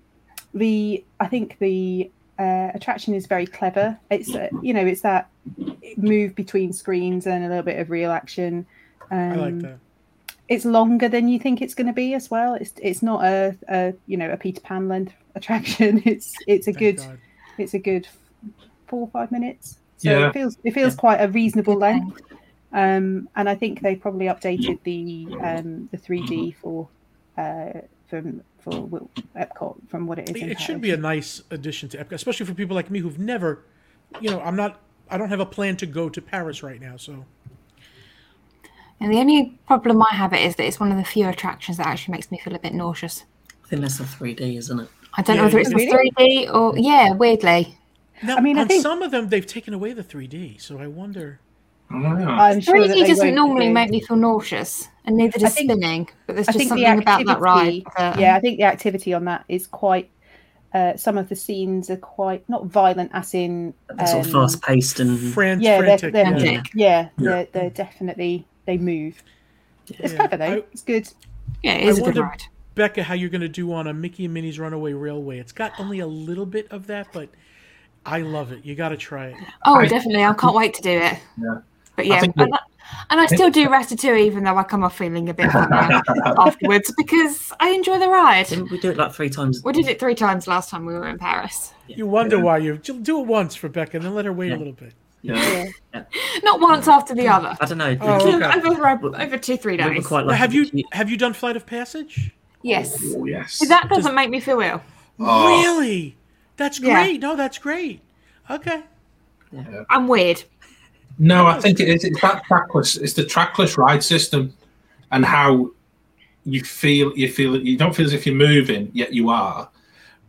the I think the uh, attraction is very clever. It's uh, you know it's that move between screens and a little bit of real action. Um, I like that. It's longer than you think it's going to be as well. It's it's not a, a you know a Peter Pan length attraction. It's it's a Thank good God. It's a good four or five minutes. So Yeah. it feels it feels quite a reasonable length. Um, and I think they probably updated the um, the 3D for uh, from for Epcot from what it is. in It should be a nice addition to Epcot, especially for people like me who've never, you know, I'm not, I don't have a plan to go to Paris right now. So And the only problem I have it is that it's one of the few attractions that actually makes me feel a bit nauseous. I think that's the 3D, isn't it? I don't know whether it's really? the 3D or yeah, weirdly. now, I mean, I on think- some of them they've taken away the 3D. So I wonder. Oh, I'm sure that 3D doesn't normally do. make me feel nauseous, and neither does think- spinning. But there's I just think the something about that ride. activity- that- Yeah, I think the activity on that is quite. Uh, some of the scenes are quite not violent, as in They're sort of um, fast paced and Fran- Yeah, they're, frantic. they're, yeah. Frantic. yeah, they're, they're definitely they move. It's Yeah. clever though. I- it's good. Yeah, it is I a good wonder- ride. Becca, how you're going to do on a Mickey and Minnie's Runaway Railway? It's got only a little bit of that, but I love it. You got to try it. Oh, I- definitely. I can't wait to do it. Yeah. But yeah, think and, I, and I still do Ratatouille, even though I come off feeling a bit afterwards because I enjoy the ride. didn't we do it like three times? We did it three times last time we were in Paris. You wonder why you do it once Rebecca, and then let her wait a little bit. Yeah. Yeah. Not once after the other. I don't know. Oh, okay. over, over two, three We days. quite Now, have you have you done Flight of Passage? Yes. Oh, yes. But that doesn't make me feel ill. Oh, Really? That's Yeah. great. No, that's great. Okay. I'm weird. No, I think it is. It's that trackless. It's the trackless ride system, and how you feel. You feel you don't feel as if you're moving, yet you are.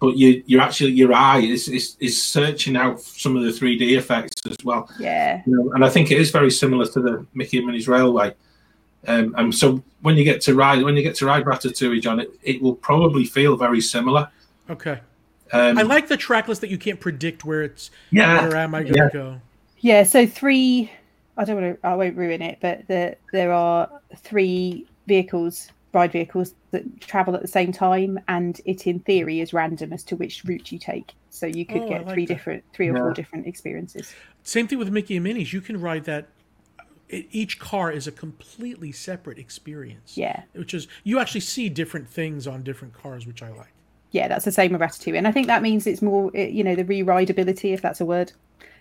But you, you're actually your eye is, is is searching out some of the 3D effects as well. Yeah, You know, and I think it is very similar to the Mickey and Minnie's Railway. Um, and so when you get to ride, when you get to ride Ratatouille, John, it, it will probably feel very similar. Okay. Um, I like the trackless that you can't predict where it's. yeah, Where am I going to Yeah. go? Yeah. So three. I don't want to. I won't ruin it, but the, there are three vehicles, ride vehicles that travel at the same time, and it in theory is random as to which route you take. So you could Oh, get like three that. different, three or Yeah. four different experiences. Same thing with Mickey and Minnie's. You can ride that. Each car is a completely separate experience. Yeah, Which is you actually see different things on different cars, which I like. yeah. That's the same with Ratatouille, and I think that means it's more, you know, the re-rideability, if that's a word.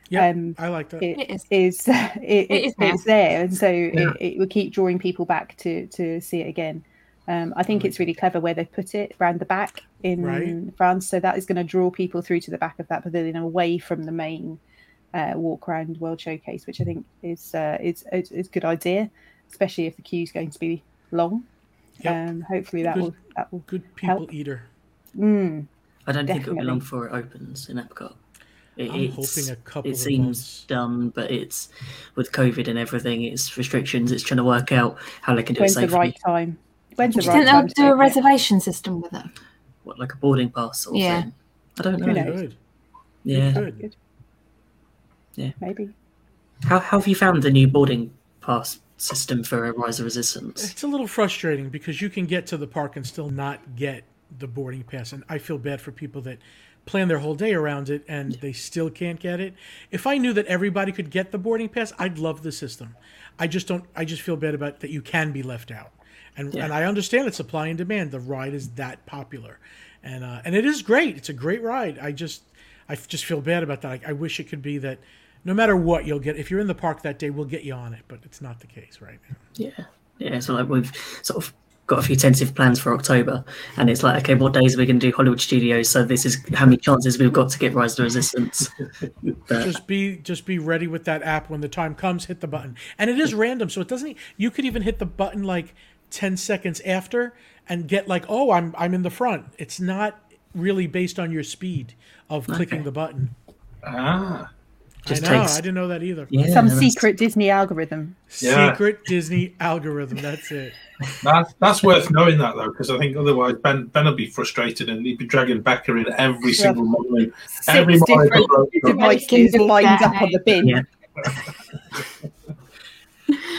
Yeah, Um, I like that. it It is. is it, it, is it's there and so Yeah. it, it will keep drawing people back to to see it again um, I think it's really clever where they put it around the back in Right. France so that is going to draw people through to the back of that pavilion away from the main uh, walk around World Showcase which I think is uh, is, is, is a good idea especially if the queue is going to be long Yep. um, hopefully that Good. will that will Good people help. eater. mm, I don't think it'll be long before it opens in Epcot. It, I'm it's- hoping a couple It of seems months. done, but it's with COVID and everything. It's restrictions. It's trying to work out how they can do when's it the safely. right time when's Do the you right think time they'll do a open it? reservation system with it? What, like a boarding pass sort Yeah. thing. I don't Who know. knows? Good. Yeah. Good. Good. Yeah. maybe How, how have you found the new boarding pass system for Rise of Resistance? It's a little frustrating because you can get to the park and still not get the boarding pass, and I feel bad for people that plan their whole day around it and they still can't get it. If I knew that everybody could get the boarding pass, I'd love the system. I just don't. I just feel bad about that you can be left out, and Yeah. and I understand it's supply and demand. The ride is that popular, and uh, and it is great. It's a great ride. I just I just feel bad about that. I, I wish it could be that. No matter what you'll get, if you're in the park that day, we'll get you on it. But it's not the case right now. Yeah. Yeah. So like we've sort of got a few tentative plans for October, and it's like, okay, what days are we going to do Hollywood Studios? So this is how many chances we've got to get Rise of the Resistance. But just be just be ready with that app when the time comes hit the button and it is random so it doesn't you could even hit the button like 10 seconds after and get like oh i'm i'm in the front it's not really based on your speed of clicking Okay. the button ah, Just i know takes- i didn't know that either yeah, some that's- secret Disney algorithm Yeah. secret disney algorithm that's it that, that's worth knowing that though, because I think otherwise Ben Ben will be frustrated and he'd be dragging Becca in every Yeah. single morning. six Every morning. different devices lined up on the bin. Yeah.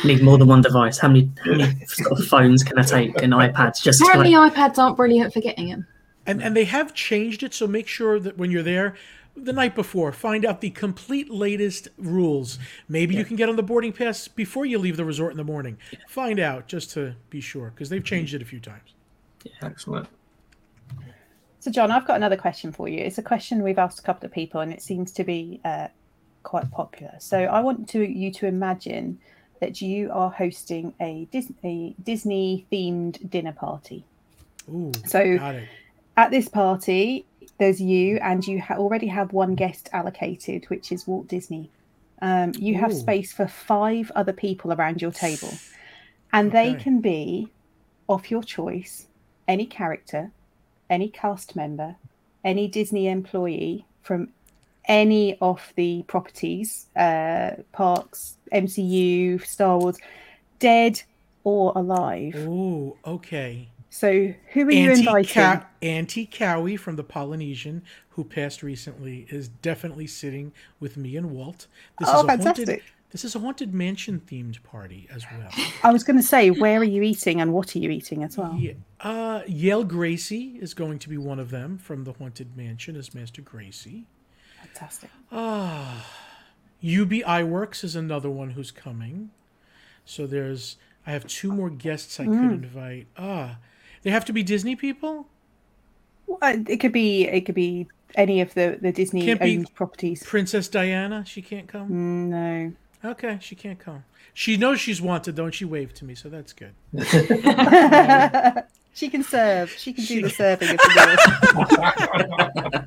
Need more than one device. How many, how many sort of phones can I take and iPads just to Apparently, like, iPads aren't brilliant for getting them. and and they have changed it so make sure that when you're there the night before find out the complete latest rules maybe you can get on the boarding pass before you leave the resort in the morning find out just to be sure because they've changed it a few times Excellent. So, John, I've got another question for you. It's a question we've asked a couple of people, and it seems to be uh, quite popular. So, I want to you to imagine that you are hosting a Disney Disney themed dinner party. Ooh, So, got it. at this party, there's you, and you ha- already have one guest allocated, which is Walt Disney. Um, you have space for five other people around your table, and they can be of your choice any character, any cast member, any Disney employee from any of the properties, uh, parks, MCU, Star Wars, dead or alive. Ooh, okay. So, who are you inviting? Cow- Auntie Kaui from the Polynesian, who passed recently, is definitely sitting with me and Walt. This Oh, is a haunted. fantastic. This is a haunted mansion themed party as well. I was going to say, where are you eating and what are you eating as well? Yeah, uh, Yale Gracey is going to be one of them from the haunted mansion as Master Gracey. Fantastic. Ah, Ub Iwerks is another one who's coming. So there's, I have two more guests I could Mm. invite. Ah, they have to be Disney people. Well, it could be it could be any of the the Disney Can't be- owned properties. Princess Diana, she can't come. Mm, No. Okay, she can't come. She knows she's wanted though, and she waved to me, so that's good. she can serve. She can do the serving of the meal.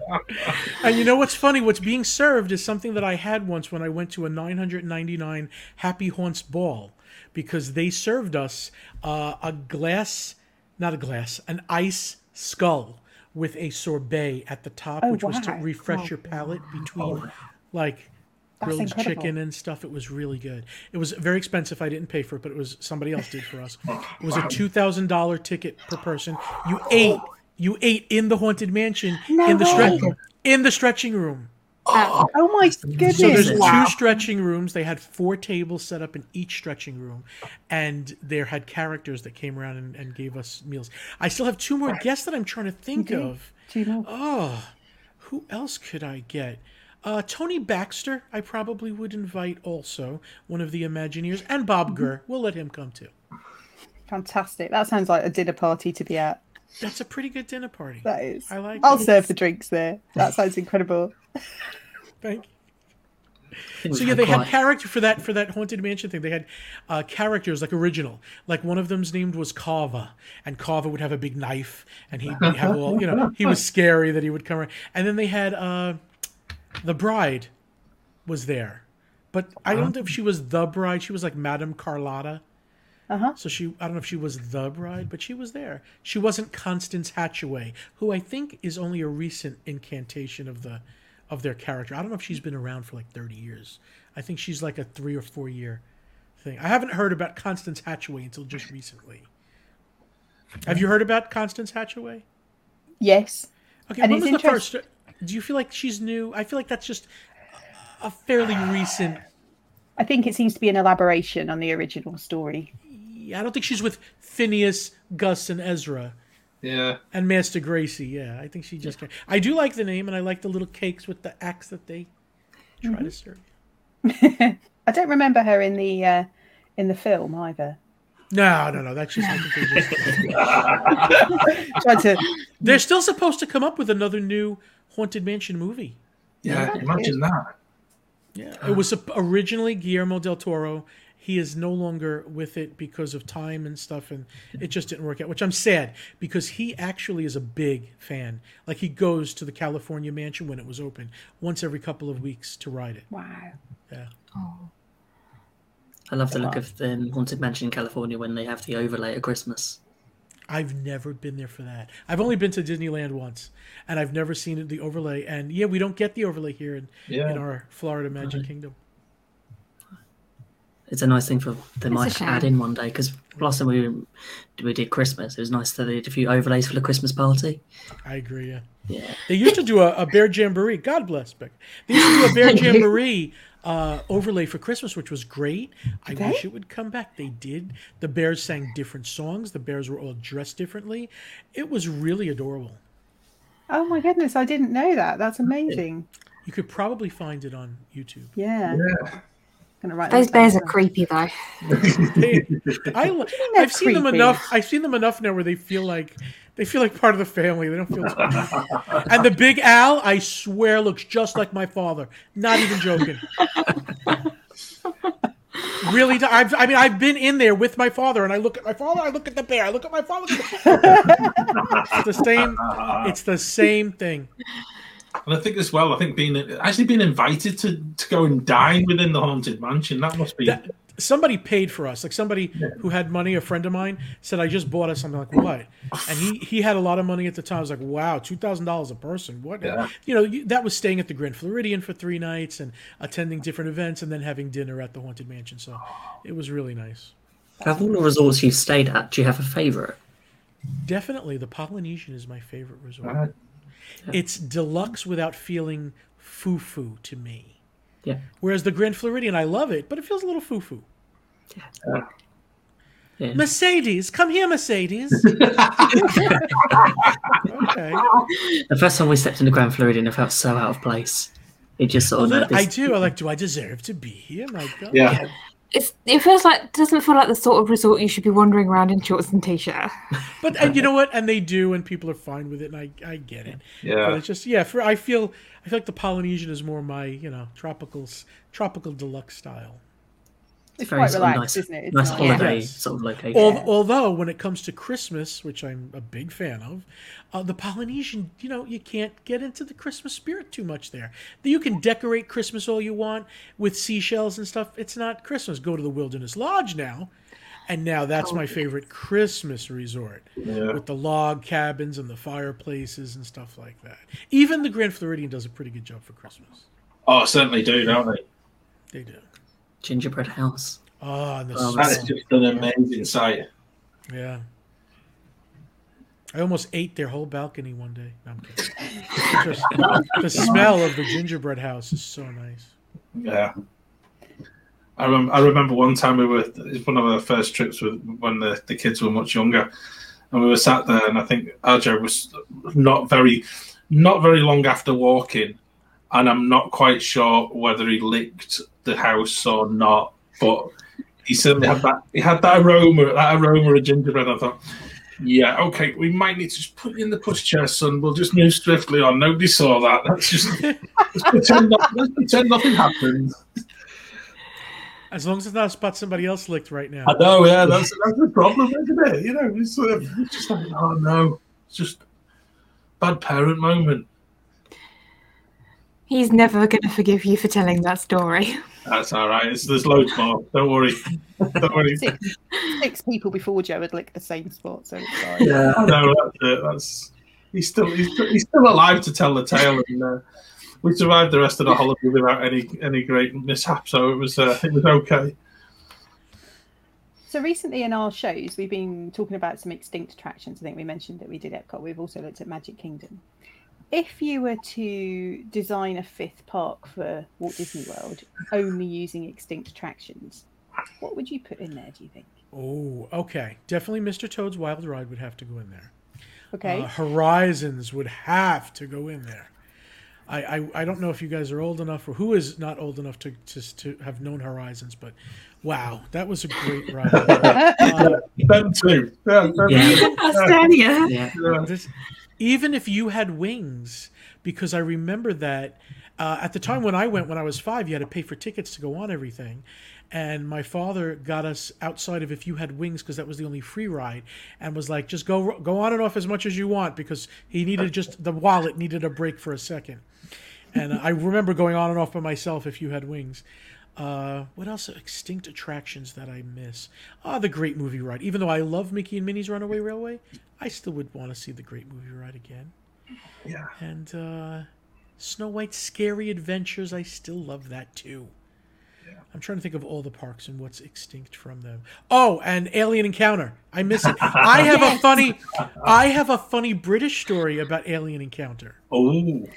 And you know what's funny? What's being served is something that I had once when I went to a 999 Happy Haunts ball because they served us uh, a glass, not a glass, an ice skull with a sorbet at the top, Oh, which was to wow. refresh your palate between oh. like That's grilled incredible. chicken and stuff. It was really good. It was very expensive. I didn't pay for it, but it was somebody else did for us. Oh, it was a two thousand dollar ticket per person. You ate. You ate in the haunted mansion No in the stretch in the stretching room. Oh my goodness! So there's Wow. two stretching rooms. They had four tables set up in each stretching room, and there had characters that came around and, and gave us meals. I still have two more guests that I'm trying to think do? of. Two more. Oh, who else could I get? Uh, Tony Baxter, I probably would invite also, one of the Imagineers, and Bob Gurr. We'll let him come too. Fantastic. That sounds like a dinner party to be at. That's a pretty good dinner party. That is. I like I'll it. serve the drinks there. That sounds incredible. Thank you. So yeah, they had character for that for that haunted mansion thing. They had uh, characters like original. Like one of them's named was Kava, and Kava would have a big knife, and he'd have all you know. He was scary that he would come around. And then they had uh, the bride was there, but I don't know if she was the bride. She was like Madame Carlotta. Uh huh. So she, I don't know if she was the bride, but she was there. She wasn't Constance Hatchaway, who I think is only a recent incantation of the, of their character. I don't know if she's been around for like thirty years. I think she's like a three or four year thing. I haven't heard about Constance Hatchaway until just recently. Have you heard about Constance Hatchaway? Yes. Okay, And when was the first? Do you feel like she's new? I feel like that's just a fairly recent. I think it seems to be an elaboration on the original story. Yeah, I don't think she's with Phineas, Gus, and Ezra. Yeah. And Master Gracey, yeah, I think she just. I do like the name, and I like the little cakes with the axe that they try to serve. I don't remember her in the uh, in the film either. No, no, no. That's just. I they just Tried to. they're still supposed to come up with another new haunted mansion movie. Yeah. Imagine that. Yeah, it was originally Guillermo del Toro. He is no longer with it because of time and stuff, and it just didn't work out. Which I'm sad because he actually is a big fan. Like he goes to the California mansion when it was open once every couple of weeks to ride it. Wow. Yeah. Oh, I love the look of the Haunted Mansion in California when they have the overlay at Christmas. I've never been there for that. I've only been to Disneyland once, and I've never seen the overlay. And yeah, we don't get the overlay here in, Yeah. in our Florida Magic Kingdom. It's a nice thing for they a might add in one day because last time we we did Christmas, it was nice that they did a few overlays for the Christmas party. I agree. Yeah, Yeah, they used to do a, a bear jamboree. God bless Beck. They used to do a bear jamboree uh, overlay for Christmas, which was great. I Did they? wish it would come back. They did. The bears sang different songs. The bears were all dressed differently. It was really adorable. Oh my goodness! I didn't know that. That's amazing. You could probably find it on YouTube. Yeah. Yeah. Gonna write Those those down bears are creepy though. I, they're I've seen them enough. I've seen them enough now where they feel like they feel like part of the family. They don't feel. and the big Al, I swear, looks just like my father. Not even joking. really, I've, I mean, I've been in there with my father, and I look at my father. I look at the bear. I look at my father. it's the same. It's the same thing. And I think as well, I think being actually being invited to, to go and dine within the haunted mansion that must be That- somebody paid for us. Like somebody who had money, a friend of mine said, "I just bought us something." Like what? And he he had a lot of money at the time. I was like, "Wow, two thousand dollars a person. What? Yeah. You know, you, that was staying at the Grand Floridian for three nights and attending different events, and then having dinner at the haunted mansion. So it was really nice. Out of all the resorts you've stayed at, do you have a favourite? Definitely, the Polynesian is my favorite resort. Uh, Uh, It's deluxe without feeling foo foo to me. Yeah. Whereas the Grand Floridian, I love it, but it feels a little foo foo. Yeah. Mercedes, come here, Mercedes. okay. The first time we stepped in the Grand Floridian, I felt so out of place. It just sort Well, of then I do. I like. Do I deserve to be here? My God. yeah. It's it feels like doesn't feel like the sort of resort you should be wandering around in shorts and t-shirt. But and you know what? And they do, and people are fine with it, and I, I get it. But Yeah. it's just yeah. For I feel I feel like the Polynesian is more my you know tropical tropical deluxe style. It's very quite sort of relaxed, nice, isn't it? It's nice nice. holiday Yes. sort of location. Al- Although when it comes to Christmas, which I'm a big fan of, uh, the Polynesian, you know, you can't get into the Christmas spirit too much there. You can decorate Christmas all you want with seashells and stuff. It's not Christmas. Go to the Wilderness Lodge now, and now that's my favorite Christmas resort Yeah. with the log cabins and the fireplaces and stuff like that. Even the Grand Floridian does a pretty good job for Christmas. Oh, certainly do, don't they? They do. Gingerbread house. Oh, and the Oh, That is just an amazing sight. Yeah. I almost ate their whole balcony one day. No, I'm kidding. Just, the smell of the gingerbread house is so nice. Yeah. I, rem- I remember one time we were, it was one of our first trips with, when the, the kids were much younger. And we were sat there, and I think Aljo was not very, not very long after walking, and I'm not quite sure whether he licked the house or not, but he certainly had that. He had that aroma, that aroma of gingerbread. I thought, yeah, okay, we might need to just put you in the pushchair, son. We'll just move swiftly on. Nobody saw that. Let's just let's pretend, not, let's pretend nothing happened. As long as it's not a spot somebody else licked right now. I know, yeah, that's that's the problem, isn't it? You know, it's, sort of, it's just like, oh no, it's just bad parent moment. He's never going to forgive you for telling that story. That's all right. It's, there's loads more. Don't worry. Don't worry. Six, six people before Joe had licked the same spot, so it's fine. Yeah. no, that's it. That's he's still he's, he's still alive to tell the tale, and uh, we survived the rest of the holiday without any any great mishap. So it was uh, it was okay. So recently in our shows, we've been talking about some extinct attractions. I think we mentioned that we did Epcot. We've also looked at Magic Kingdom. If you were to design a fifth park for Walt Disney World, only using extinct attractions, what would you put in there? Do you think? Oh, okay. Definitely Mr. Toad's Wild Ride would have to go in there. Okay, Uh, Horizons would have to go in there. I, I, I don't know if you guys are old enough or who is not old enough to, to, to have known Horizons, but wow, that was a great ride. Ben too. Yeah, Ben Yeah. too. Yeah. Yeah. this, even if you had wings, because I remember that uh, at the time when I went when I was five, you had to pay for tickets to go on everything. And my father got us outside of if you had wings because that was the only free ride, and was like, just go go on and off as much as you want because he needed just the wallet needed a break for a second. And I remember going on and off by myself if you had wings. Uh, what else? Extinct attractions that I miss. Ah, the Great Movie Ride. Even though I love Mickey and Minnie's Runaway Railway, I still would want to see the Great Movie Ride again. Yeah. And uh, Snow White's Scary Adventures, I still love that too. Yeah. I'm trying to think of all the parks and what's extinct from them. Oh, and Alien Encounter. I miss it. I have a funny, I have a funny British story about Alien Encounter, Oh, and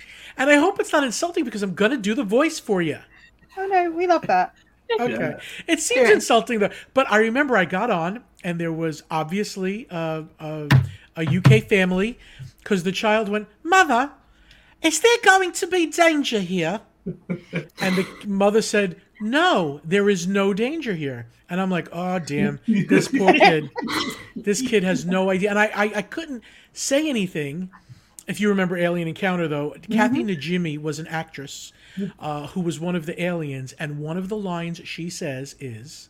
I hope it's not insulting because I'm gonna do the voice for you. Oh no, we love that. Okay. Yeah. It seems Yeah. insulting though. But I remember I got on and there was obviously a, a, a UK family because the child went, Mother, is there going to be danger here? and the mother said, no, there is no danger here. And I'm like, oh damn, this poor kid. This kid has no idea. And I, I, I couldn't say anything. If you remember Alien Encounter, though, Kathy mm-hmm. Najimy was an actress uh, who was one of the aliens, and one of the lines she says is,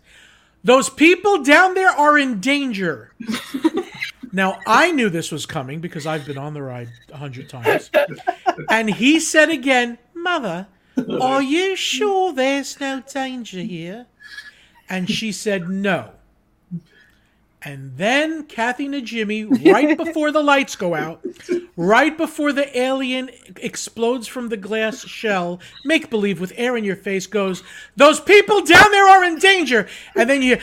"Those people down there are in danger." now I knew this was coming because I've been on the ride a hundred times, and he said again, "Mother, are you sure there's no danger here?" And she said, "No." And then Kathy Najimy, right before the lights go out, right before the alien explodes from the glass shell, make believe with air in your face, goes, Those people down there are in danger. And then you,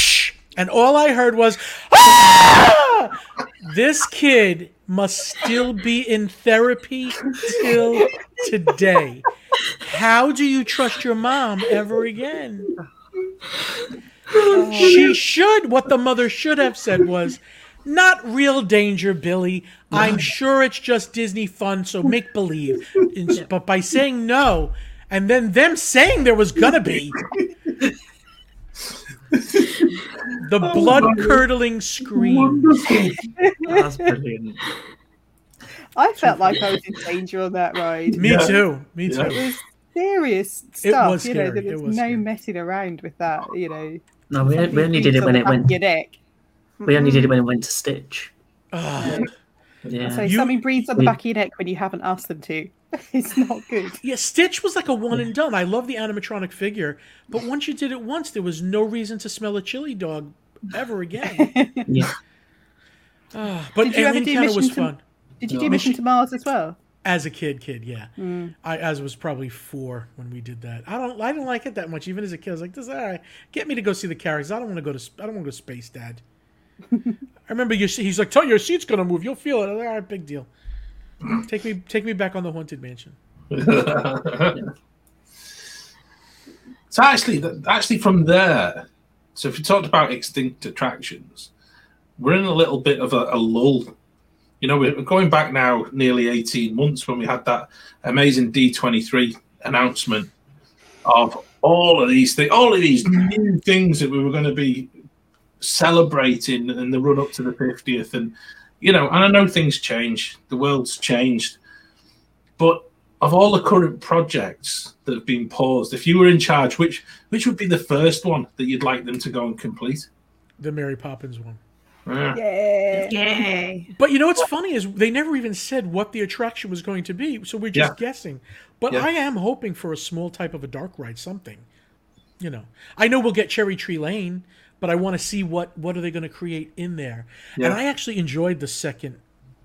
and all I heard was, ah! This kid must still be in therapy till today. How do you trust your mom ever again? Oh. She should. What the mother should have said was, "Not real danger, Billy. I'm sure it's just Disney fun, so make believe." But by saying no, and then them saying there was gonna be, the oh, blood curdling scream. That's brilliant. I felt like I was in danger on that ride. Me Yeah. too. Me too. It was serious stuff. It was you know, scary. there It was, was no scary. messing around with that. You know, No, we, we only did it when it went. of your neck. We only did it when it went to Stitch. Ugh. Yeah. So You- something breathes on the we- back of your neck when you haven't asked them to. it's not good. Yeah, Stitch was like a one and done. I love the animatronic figure, but once you did it once, there was no reason to smell a chili dog ever again. yeah. Ah, but Did you ever do Encounter was to- fun. Did you No. do Mission to Mars as well? As a kid, kid, yeah. Mm. I as was probably four when we did that. I don't I didn't like it that much. Even as a kid, I was like, "This is all right. Get me to go see the characters. I don't want to go to I don't want to go to space, Dad." I remember your, se- he's like, "Tell your seat's gonna move. You'll feel it." I'm like, all right, big deal. Take me take me back on the haunted mansion. So actually, actually from there, so if you talked about extinct attractions, we're in a little bit of a, a lull. You know, we're going back now nearly 18 months when we had that amazing D23 announcement of all of these things, all of these new things that we were going to be celebrating in the run up to the 50th. And, you know, and I know things change, the world's changed, but of all the current projects that have been paused, if you were in charge, which which would be the first one that you'd like them to go and complete? The Mary Poppins one. Yeah. Yeah. Yay. But you know what's funny is they never even said what the attraction was going to be, so we're just Yeah. guessing. But Yeah. I am hoping for a small type of a dark ride, something. You know, I know we'll get Cherry Tree Lane, but I want to see what what are they going to create in there. Yeah. And I actually enjoyed the second.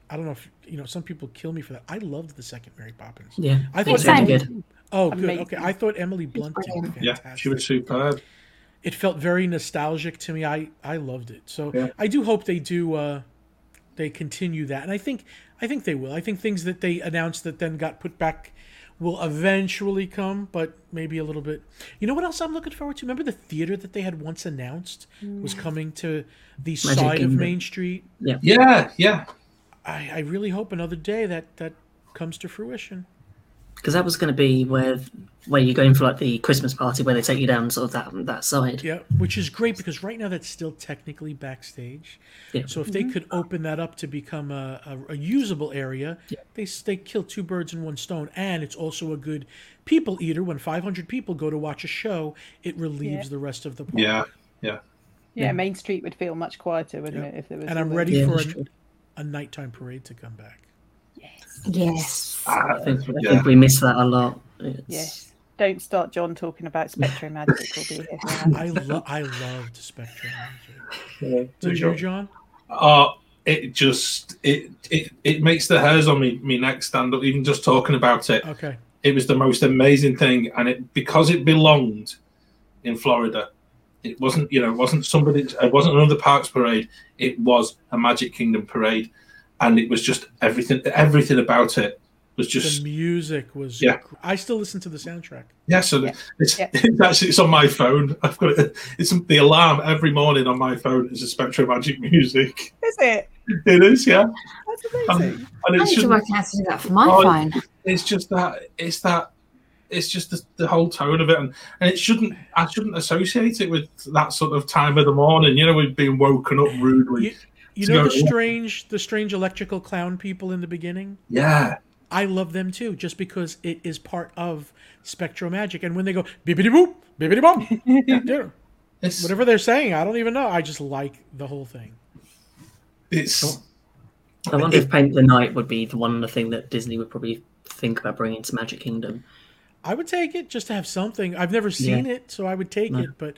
I don't know if you know. Some people kill me for that. I loved the second Mary Poppins. Yeah. I thought It's really Same. good. Oh, good. Okay, I thought Emily Blunt did brilliant. fantastic. Yeah, she was superb. It felt very nostalgic to me. I I loved it. So Yeah. I do hope they do. Uh, they continue that, and I think I think they will. I think things that they announced that then got put back will eventually come, but maybe a little bit. You know what else I'm looking forward to? Remember the theater that they had once announced was coming to the side of Main Street. Yeah, Yeah, yeah. I, I really hope another day that that comes to fruition. Because that was going to be where where you're going for like the Christmas party where they take you down sort of that that side. Yeah, which is great because right now that's still technically backstage. Yeah. So if they mm-hmm. could open that up to become a, a, a usable area, Yeah. they they kill two birds in one stone, and it's also a good people eater. When 500 people go to watch a show, it relieves Yeah. the rest of the park. Yeah, yeah. Yeah, Main Street would feel much quieter, wouldn't Yeah. it, if there was And I'm ready Yeah, for that's an- true. A nighttime parade to come back. Yes. Ah, I think, I yeah. think we miss that a lot. It's, Yes. Don't start John talking about SpectroMagic. We'll be here I hours. lo- I loved Spectrum. Yeah, Did you, John? Oh, it just it it it makes the hairs on me me neck stand up. Even just talking about it, Okay. it was the most amazing thing, and it because it belonged in Florida. It wasn't, you know, it wasn't somebody. It wasn't another Parks parade. It was a Magic Kingdom parade, and it was just everything. Everything about it was just The just music was. Yeah. gr- I still listen to the soundtrack. yeah. So Yeah. it's, Yeah. it's actually it's on my phone. I've got it. It's the alarm every morning on my phone is a SpectroMagic music. Is it? It is, yeah, That's amazing. and I it's need just to work out to do that for my Oh, phone. it's just that it's that it's just the, the whole tone of it, and, and it shouldn't. I shouldn't associate it with that sort of time of the morning. You know, we've been woken up rudely. You, you know the strange, the strange electrical clown people in the beginning. Yeah, I love them too, just because it is part of Spectro Magic. And when they go bibbity boop, bibbity bum, whatever they're saying, I don't even know. I just like the whole thing. it's oh. I wonder if Paint the Night would be the one the thing that Disney would probably think about bringing to Magic Kingdom. I would take it just to have something. I've never seen it, so I would take No. it. But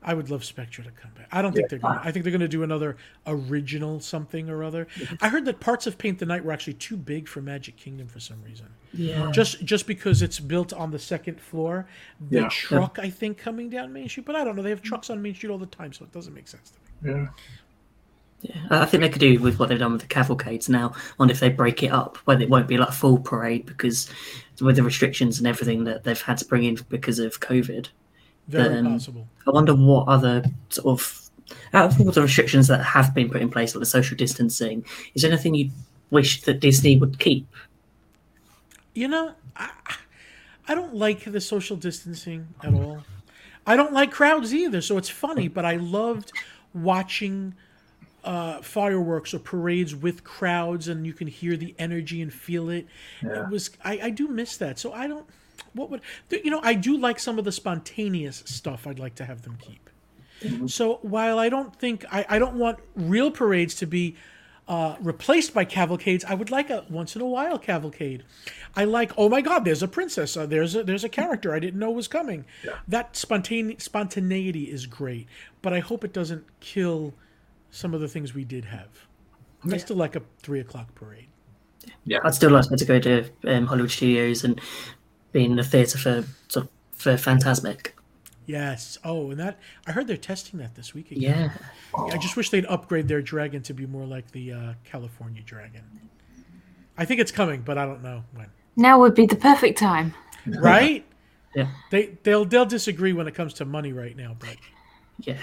I would love Spectra to come back. I don't think they're going. to I think they're going to do another original something or other. I heard that parts of Paint the Night were actually too big for Magic Kingdom for some reason. Yeah. Just just because it's built on the second floor. The Yeah. truck, I think, coming down Main Street, but I don't know. They have trucks on Main Street all the time, so it doesn't make sense to me. yeah. Yeah, I think they could do with what they've done with the cavalcades now. Wonder if they break it up, whether it won't be like a full parade because with the restrictions and everything that they've had to bring in because of COVID. Very Then- possible. I wonder what other sort of out of all the restrictions that have been put in place, like the social distancing, is there anything you wish that Disney would keep? You know, I, I don't like the social distancing at all. I don't like crowds either, so it's funny. But I loved watching uh, fireworks or parades with crowds, and you can hear the energy and feel it. Yeah. It was I, I do miss that. So I don't. What would you know? I do like some of the spontaneous stuff. I'd like to have them keep. So while I don't think I, I don't want real parades to be uh, replaced by cavalcades, I would like a once in a while cavalcade. I like oh my god, there's a princess, uh, there's a there's a character I didn't know was coming. That spontane spontaneity is great, but I hope it doesn't kill some of the things we did have. I still like a three o'clock parade. Yeah, I'd still like to go to um, Hollywood Studios and be in the theatre for sort of, for Fantasmic. Yes. Oh, and that I heard they're testing that this week again. Yeah, I just wish they'd upgrade their dragon to be more like the uh, California dragon. I think it's coming, but I don't know when. Now would be the perfect time. Right? yeah, They they'll they'll disagree when it comes to money right now, but yeah.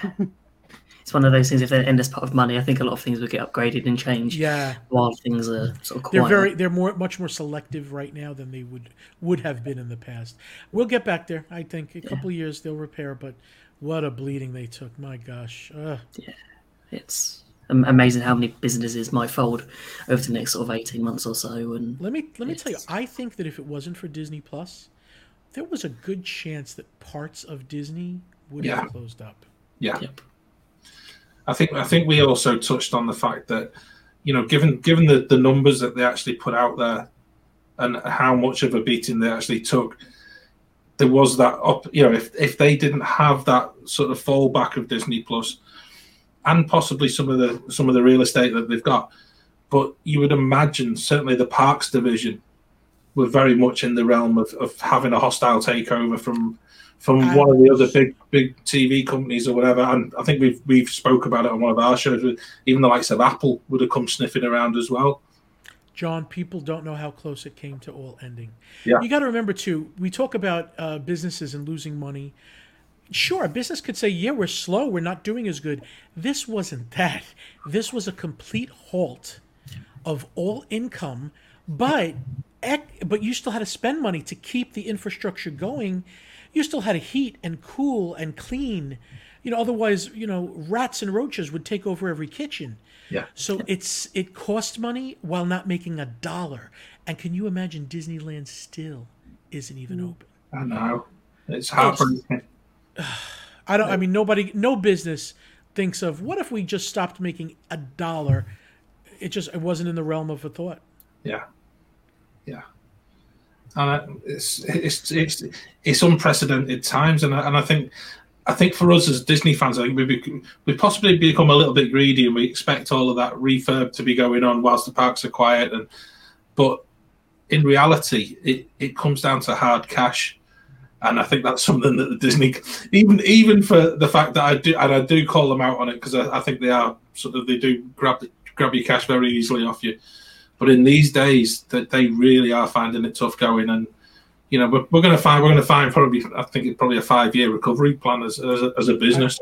It's one of those things. If they're endless pot of money, I think a lot of things would get upgraded and changed. yeah, while things are sort of quiet. they're very they're more much more selective right now than they would would have been in the past. We'll get back there. I think a couple of years they'll repair, but what a bleeding they took. My gosh. Ugh. It's amazing how many businesses might fold over the next sort of eighteen months or so. And Let me let me tell you, I think that if it wasn't for Disney Plus, there was a good chance that parts of Disney would Yeah. have closed up. yeah. yep, I think I think we also touched on the fact that you know, given given the, the numbers that they actually put out there and how much of a beating they actually took, there was that up. You know, if if they didn't have that sort of fallback of Disney Plus, and possibly some of the some of the real estate that they've got, but you would imagine certainly the parks division were very much in the realm of, of having a hostile takeover from from And- one of the other big big TV companies or whatever. And I think we've we've spoke about it on one of our shows. Even the likes of Apple would have come sniffing around as well. John, people don't know how close it came to all ending. Yeah. You got to remember too. We talk about uh, businesses and losing money. Sure, a business could say, "Yeah, we're slow. We're not doing as good." This wasn't that. This was a complete halt of all income, but but you still had to spend money to keep the infrastructure going. You still had to heat and cool and clean. You know, otherwise, you know, rats and roaches would take over every kitchen. Yeah. So it's it cost money while not making a dollar. And can you imagine Disneyland still isn't even mm. open? I know. It's heartbreaking. I don't I mean nobody no business thinks of what if we just stopped making a dollar? It just it wasn't in the realm of a thought. Yeah, yeah. And it's it's it's it's unprecedented times, and I, and I think I think for us as Disney fans, I think we we possibly become a little bit greedy, and we expect all of that refurb to be going on whilst the parks are quiet, and but in reality, it it comes down to hard cash. And I think that's something that the Disney, even even for the fact that I do, and I do call them out on it because I, I think they are sort of they do grab grab your cash very easily off you. But in these days, that they really are finding it tough going, and you know we're, we're going to find we're going to find probably I think it's probably a five year recovery plan as as a, as a business.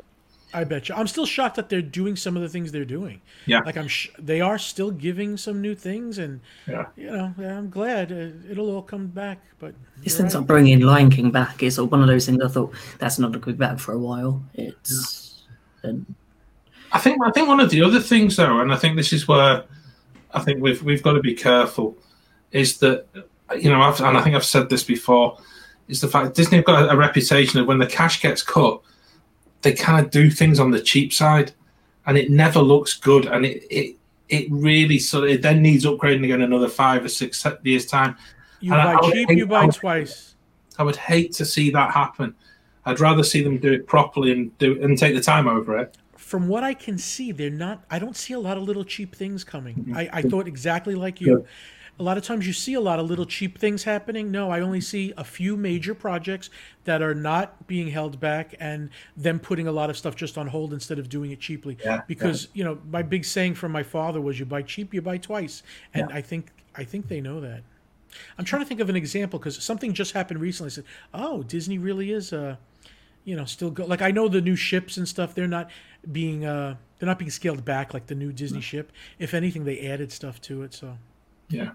I bet you. I'm still shocked that they're doing some of the things they're doing. Yeah. Like I'm, sh- they are still giving some new things, and Yeah. you know, I'm glad uh, it'll all come back. But It's you're things right. like bringing Lion King back. It's one of those things I thought that's not going to be back for a while. It's and I think I think one of the other things though, and I think this is where I think we've we've got to be careful, is that you know, I've, and I think I've said this before, is the fact Disney have got a, a reputation of when the cash gets cut, they kind of do things on the cheap side, and it never looks good, and it it, it really sort of it then needs upgrading again another five or six years time. you and buy I cheap, hate- you I buy would- twice. I would hate to see that happen. I'd rather see them do it properly and do and take the time over it. From what I can see, they're not. I don't see a lot of little cheap things coming. Mm-hmm. I, I thought exactly like you. A lot of times you see a lot of little cheap things happening. No, I only see a few major projects that are not being held back and them putting a lot of stuff just on hold instead of doing it cheaply. Yeah, because you know my big saying from my father was, "You buy cheap, you buy twice," and Yeah. I think I think they know that. I'm trying to think of an example because something just happened recently. I said, "Oh, Disney really is uh, you know, still go." Like I know the new ships and stuff. They're not being uh, they're not being scaled back like the new Disney ship. If anything, they added stuff to it. So Yeah.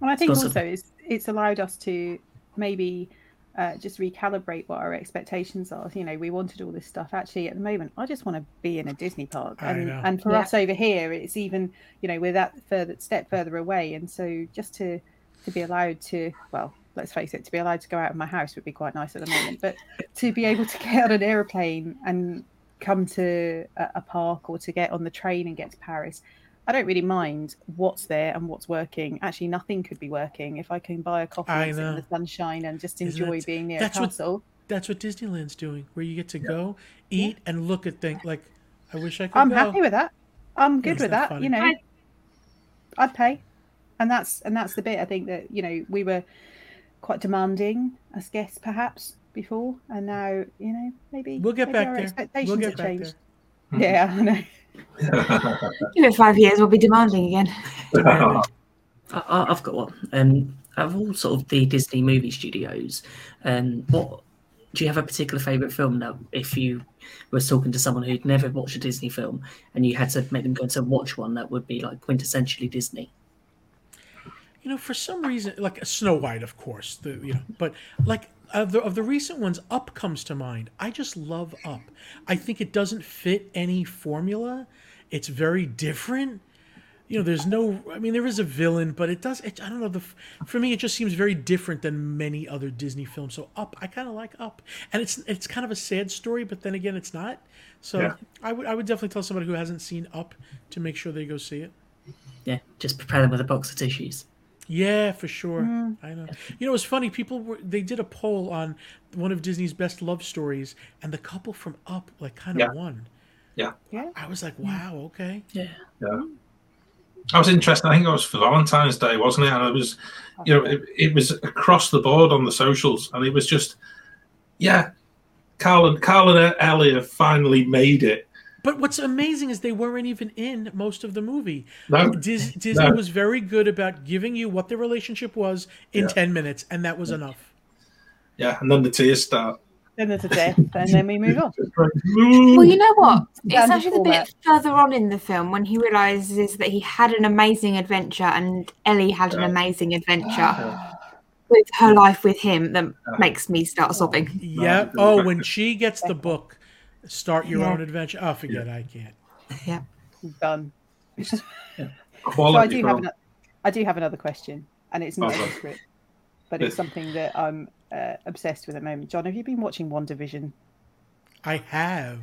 And I think Awesome. also it's it's allowed us to maybe uh, just recalibrate what our expectations are. You know, we wanted all this stuff. Actually, at the moment, I just want to be in a Disney park, I and know. and for Yeah. us over here, it's even you know we're that further step further away, and so just to to be allowed to well. Let's face it, to be allowed to go out of my house would be quite nice at the moment. But to be able to get on an aeroplane and come to a, a park or to get on the train and get to Paris, I don't really mind what's there and what's working. Actually, nothing could be working if I can buy a coffee and sit in the sunshine and just enjoy that- being near that's a what- castle. that's what Disneyland's doing, where you get to go, eat, and look at things. Like I wish I could. I'm go. happy with that. I'm good Isn't with that that. You know, I- I'd pay, and that's and that's the bit. I think that you know we were quite demanding as guests perhaps before, and now you know maybe We'll get maybe back our there. Expectations We'll get have back changed. there. Yeah, I know. Give it five years, we'll be demanding again. I, I- I've got one. Um, of all sort of the Disney movie studios, um, what do you have a particular favourite film that if you were talking to someone who'd never watched a Disney film and you had to make them go to watch one that would be like quintessentially Disney? You know, for some reason, like Snow White, of course, the you know, but like of the of the recent ones, Up comes to mind. I just love Up. I think it doesn't fit any formula. It's very different. You know, there's no. I mean, there is a villain, but it does. It, I don't know. The for me, it just seems very different than many other Disney films. So Up, I kind of like Up, and it's it's kind of a sad story, but then again, it's not. So Yeah. I would I would definitely tell somebody who hasn't seen Up to make sure they go see it. Yeah, just prepare them with a box of tissues. Yeah, for sure. Mm. I know. You know, it's funny. People were they did a poll on one of Disney's best love stories, and the couple from Up like kind of Yeah. won. Yeah. Yeah. I was like, wow, okay. Yeah. Yeah. I was interested. I think it was for Valentine's Day, wasn't it? And it was, you know, it, it was across the board on the socials, and it was just, yeah, Carl and Carl and Ellie have finally made it. But what's amazing is they weren't even in most of the movie. No, Dis- Disney No. was very good about giving you what their relationship was in Yeah. ten minutes, and that was enough. yeah, and then the tears start. Then there's a death, and then we move on. Well, you know what? It's Standard actually the format. bit further on in the film when he realizes that he had an amazing adventure and Ellie had an amazing adventure with her life with him that Yeah. makes me start sobbing. Yeah. Oh, when she gets the book, start your Yeah. own adventure. Oh, forget it, I can't. Yeah. Done. So I Quality do have film. an, I do have another question, and it's not Okay. script, but it's something that I'm uh, obsessed with at the moment. John, have you been watching WandaVision? I have.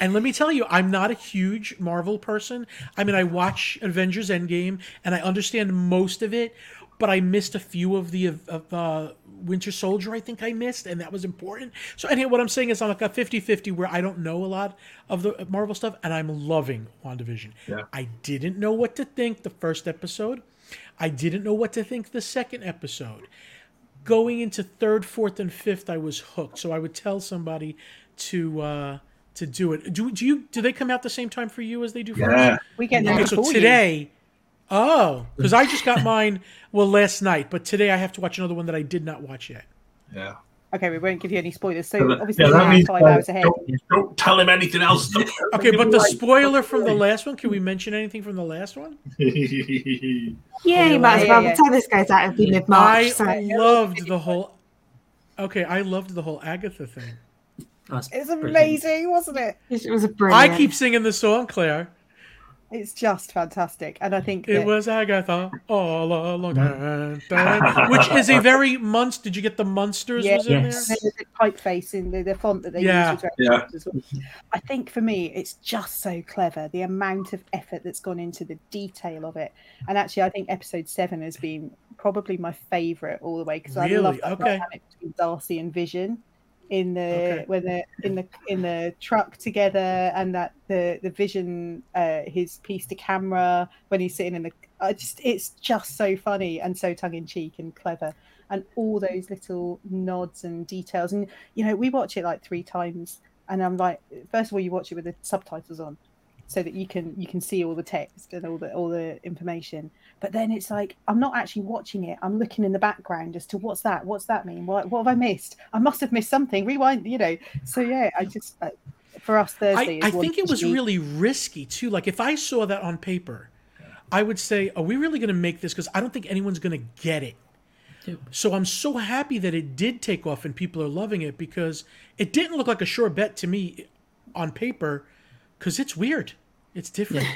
And let me tell you, I'm not a huge Marvel person. I mean, I watch Avengers Endgame and I understand most of it, but I missed a few of the of, uh, Winter Soldier. I think I missed, and that was important. So, anyhow, what I'm saying is I'm like a 50-50 where I don't know a lot of the Marvel stuff, and I'm loving WandaVision. Yeah. I didn't know what to think the first episode. I didn't know what to think the second episode going into third, fourth, and fifth, I was hooked. So I would tell somebody to uh, to do it. Do do you do they come out the same time for you as they do for Yeah, us? We get them Okay, so before you. today. Oh, because I just got mine well last night, but today I have to watch another one that I did not watch yet. yeah. Okay, we won't give you any spoilers. So So obviously yeah, we're that means, five uh, hours ahead. Don't, don't tell him anything else. Okay, but the spoiler from the last one, can we mention anything from the last one? Yeah, you might as well. yeah, By the time this goes out, it'll be mid March. I So loved the whole. Okay, I loved the whole Agatha thing. It's It's brilliant. amazing, wasn't it? it was a brilliant. I keep singing the song, Claire. It's just fantastic, and I think It that- was Agatha all along, dun, dun, which is a very Munster. Did you get the Munsters? Yeah. Was in there? the, the typeface in the, the font that they Yeah. use. Was Yeah. as well. I think for me, it's just so clever. The amount of effort that's gone into the detail of it, and actually, I think episode seven has been probably my favourite all the way because I love Really? that Okay. dynamic between Darcy and Vision in the Okay. when they're in the in the truck together, and that the the Vision uh, his piece to camera when he's sitting in the. I just it's just so funny and so tongue in cheek and clever and all those little nods and details. And you know, we watch it like three times, and I'm like, first of all, you watch it with the subtitles on, so that you can you can see all the text and all the all the information. But then it's like I'm not actually watching it. I'm looking in the background as to what's that? What's that mean? What what have I missed? I must have missed something. Rewind, you know. So yeah, I just uh, for us Thursday. I, I think it was to be- really risky too. Like if I saw that on paper, I would say, "Are we really going to make this?" Because I don't think anyone's going to get it. Yep. So I'm so happy that it did take off and people are loving it because it didn't look like a sure bet to me on paper because it's weird. It's different.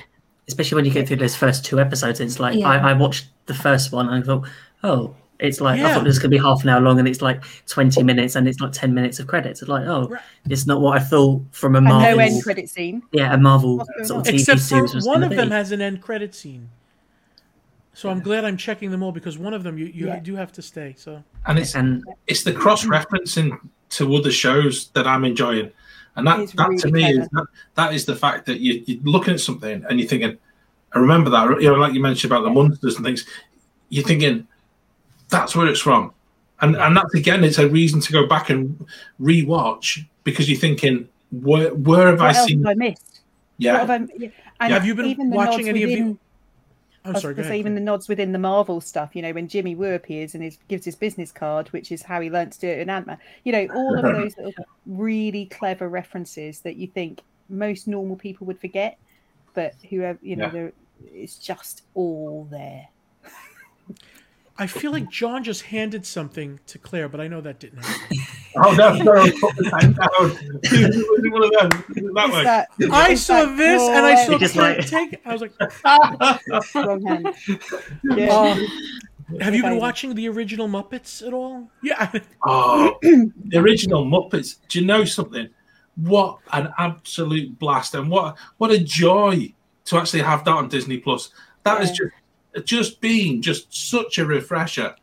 Especially when you go through those first two episodes, it's like Yeah. I, I watched the first one and I thought, oh, it's like I thought this was gonna be half an hour long, and it's like twenty minutes, and it's like ten minutes of credits. It's like, oh, Right. it's not what I thought from a and Marvel. no end credit scene. Yeah, a Marvel sort of on? TV Except series was one gonna of them has an end credit scene. So I'm glad I'm checking them all because one of them you, you Yeah. do have to stay. So and it's and it's the cross referencing to other shows that I'm enjoying, and that that really to me is that, that is the fact that you, you're looking at something and you're thinking, I remember that you know like you mentioned about the Munsters and things, you're thinking that's where it's from, and and that's again it's a reason to go back and rewatch because you're thinking where where have I What else seen have I missed? yeah. What have I, yeah. And Have you been watching nods any of the- within- I'm was sorry. Say even the nods within the Marvel stuff, you know, when Jimmy Woo appears and his, gives his business card, which is how he learnt to do it in Ant Man. You know, all of those little really clever references that you think most normal people would forget, but whoever you know, Yeah. it's just all there. I feel like John just handed something to Claire, but I know that didn't happen. oh no no put the pen down one of them that way that, I saw that this and I saw Claire like- take. I was like, strong. Yeah. oh. Have you been watching the original Muppets at all? Yeah. Oh, the original Muppets. Do you know something? What an absolute blast, and what what a joy to actually have that on Disney Plus. That has just just been just such a refresher.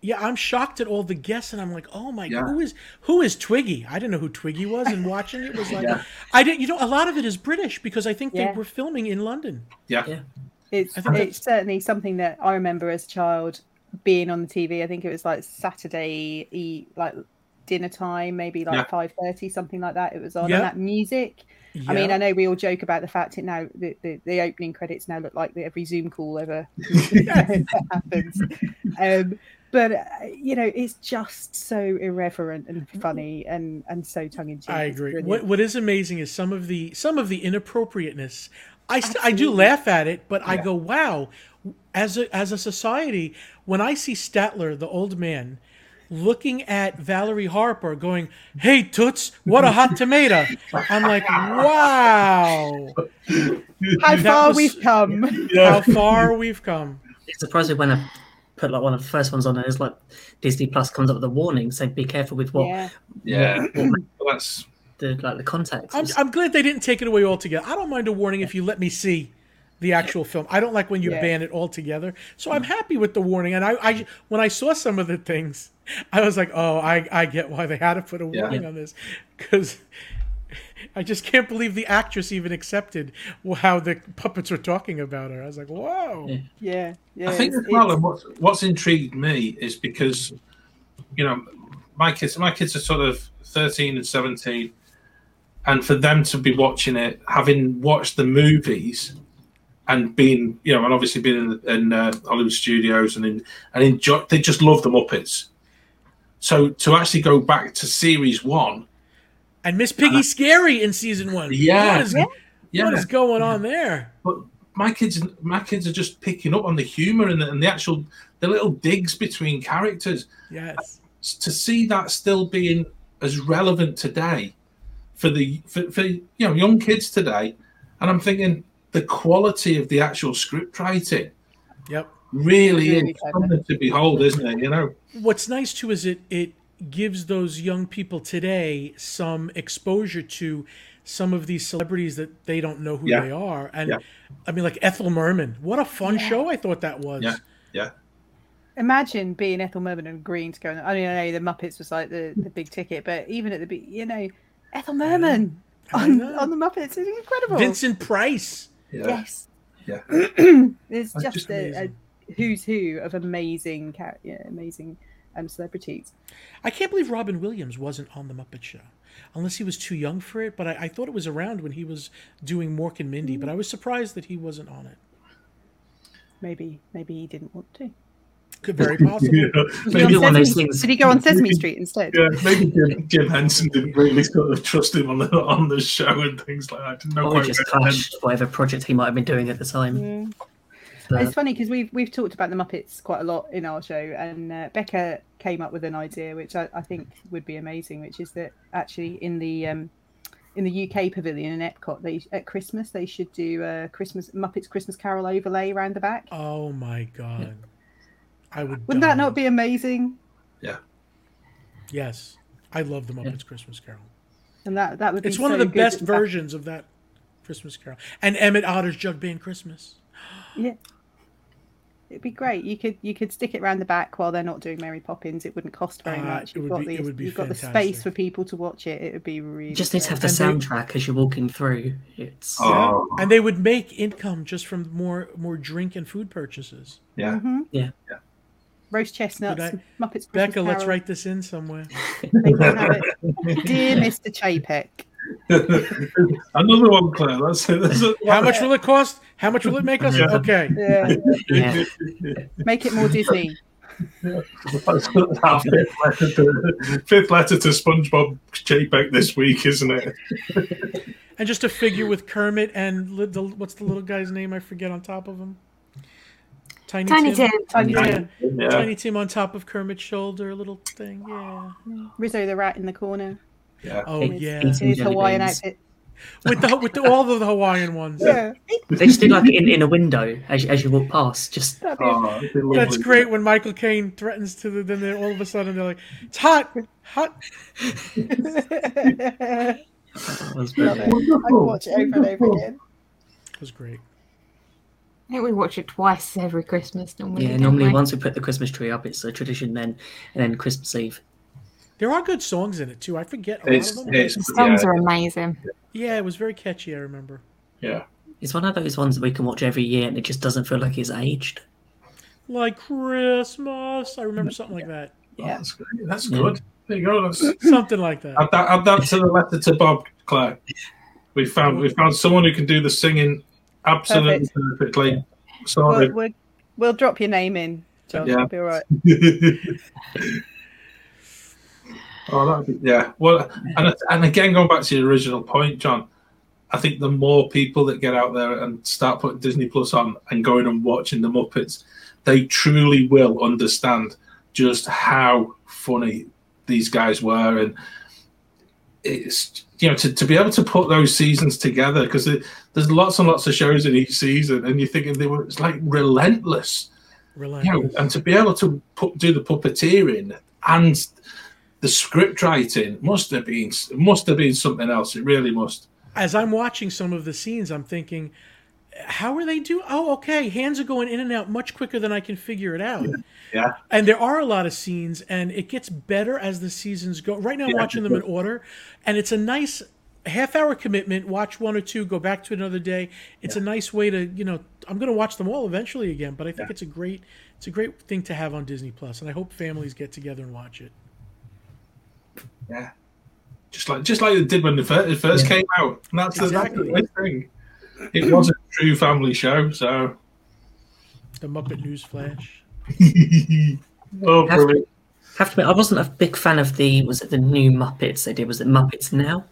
Yeah, I'm shocked at all the guests, and I'm like, oh my, Yeah. who is who is Twiggy? I didn't know who Twiggy was, and watching it was like, Yeah. I didn't. You know, a lot of it is British because I think Yeah. they were filming in London. Yeah, Yeah. It's it's certainly something that I remember as a child being on the TV. I think it was like Saturday e like dinner time, maybe like Yeah. five thirty, something like that. It was on Yeah. and that music. I mean, I know we all joke about the fact it now the, the, the opening credits now look like every Zoom call ever happens. Um, but uh, you know, it's just so irreverent and funny and and so tongue in cheek. I agree. What what is amazing is some of the some of the inappropriateness. I st- I do laugh at it, but I go, wow. As a as a society, when I see Statler, the old man, looking at Valerie Harper, going, "Hey Toots, what a hot tomato!" I'm like, wow, How that far was- we've come. how far we've come. it's surprising when I put like one of the first ones on and it's like Disney Plus comes up with a warning saying be careful with what, Yeah. yeah. what Well, that's the like the context. I'm. I'm glad they didn't take it away altogether. I don't mind a warning if you let me see the actual film. I don't like when you Yeah. ban it altogether. So I'm happy with the warning. And I, I when I saw some of the things, I was like, oh, I, I get why they had to put a Yeah. warning on this because I just can't believe the actress even accepted how the puppets were talking about her. I was like, whoa. Yeah. Yeah. Yeah. I think it's- as well, and what's, what's intrigued me is because, you know, my kids, my kids are sort of thirteen and seventeen, and for them to be watching it, having watched the movies, and being, you know, and obviously being in, in uh, Hollywood studios and in, and enjoy, they just love the Muppets. so to actually go back to series one, And Miss Piggy Scary in season one. Yeah. What is, Yeah. yeah, what is going on there? but my kids, my kids are just picking up on the humor and the, and the actual the little digs between characters. Yes. to see that still being as relevant today for the for, for you know young kids today and i'm thinking the quality of the actual script writing Yep. really Really is something to behold isn't it you know What's nice too is it it gives those young people today some exposure to some of these celebrities that they don't know who Yeah. they are. And Yeah. I mean like Ethel Merman. What a fun show I thought that was. Yeah. yeah Imagine being Ethel Merman and agreeing to go. on- I mean, I know the Muppets was like the, the big ticket, but even at the big, you know, Ethel Merman on, on the Muppets is incredible. Vincent Price. Yeah Yes. Yeah. It's That's just just a, a who's who of amazing, char- yeah, amazing um, celebrities. I can't believe Robin Williams wasn't on the Muppet Show. Unless he was too young for it, but I, I thought it was around when he was doing Mork and Mindy, but I was surprised that he wasn't on it. Maybe, maybe he didn't want to. Could very possible. Yeah, Was maybe, on one of those Sesame- things- Did he go on Sesame Street instead? yeah, maybe Jim, Jim Henson didn't really sort of trust him on the on the show and things like that. Didn't know Or just clashed whatever project he might have been doing at the time. Mm. But It's funny because we've we've talked about the Muppets quite a lot in our show, and uh, Becca came up with an idea which I, I think would be amazing, which is that actually in the um, in the UK pavilion in Epcot, they at Christmas they should do a Christmas Muppets Christmas Carol overlay around the back. Oh my god. I would Wouldn't die. that not be amazing? Yeah. Yes. I love the Muppets Christmas Carol. And that that would be It's one of the best at back- versions of that Christmas Carol. And Emmett Otter's Jug Band Christmas. Yeah. It'd be great. You could you could stick it around the back while they're not doing Mary Poppins. It wouldn't cost very Uh, much. You've would got be- it the you've got the space for people to watch it. It would be really just need to have the And they- soundtrack as you're walking through. It's Oh, And they would make income just from more more drink and food purchases. yeah. hmm Yeah. Roast chestnuts, Could Muppets. Christmas Becca, let's Carol. write this in somewhere. They can have it. Dear Mr. Chapek. Another one, Claire. That's, that's How much will it cost? How much will it make us? Yeah. Okay. Yeah. Yeah. Make it more Disney. Our fifth letter, to, fifth letter to SpongeBob Chapek this week, isn't it? And just a figure with Kermit and the, what's the little guy's name? I forget on top of him. Tiny, Tiny Tim. Tim. Tiny Yeah. Tim. Yeah. Tiny Tim on top of Kermit's shoulder, a little thing. Yeah. Rizzo the rat in the corner. yeah. Oh in yeah. in his Hawaiian beans. outfit. With the with the, all of the Hawaiian ones. Yeah. They just do like in, in a window as, as you walk past. Just Oh, That's great when Michael Caine threatens to the, then all of a sudden they're like, it's hot, hot. that was Love brilliant. it. I can watch it over and over again. It was great. I think we watch it twice every Christmas normally. Yeah, normally we? once we put the Christmas tree up, it's a tradition then, and then Christmas Eve. There are good songs in it too. I forget a It's, lot of them. it's, The songs yeah, are amazing. Yeah, it was very catchy. I remember. yeah. It's one of those ones that we can watch every year, and it just doesn't feel like it's aged. Like Christmas. I remember something like that. Oh, Yeah. that's great. That's Yeah. good. There you go. That's, Something like that. add, that, add that to the letter to Bob, Claire. We found we found someone who can do the singing absolutely perfectly. We'll, we'll, we'll drop your name in, John. Yeah. It'll be all right. oh, that'd be, yeah. Well, and and again, going back to your original point, John, I think the more people that get out there and start putting Disney Plus on and going and watching the Muppets, they truly will understand just how funny these guys were, and it's you know to, to be able to put those seasons together because there's lots and lots of shows in each season, and you're thinking they were it's like relentless you know, Relentless. and to be able to put, do the puppeteering and the script writing must have been must have been something else. It really must. As I'm watching some of the scenes, I'm thinking, how are they doing? Oh, okay. Hands are going in and out much quicker than I can figure it out. Yeah. And there are a lot of scenes, and it gets better as the seasons go. Right now, I'm Yeah, watching them in order, and it's a nice half hour commitment. Watch one or two, go back to another day. It's a nice way to, you know, I'm going to watch them all eventually again. But I think it's a great, it's a great thing to have on Disney Plus, and I hope families get together and watch it. Yeah. Just like just like it did when the first, it first Yeah. came out. And that's, the- that's Exactly. the nice thing. It was a true family show, so The Muppet News Flash. oh brilliant. have to admit, I wasn't a big fan of the was it the new Muppets they did? Was it Muppets Now?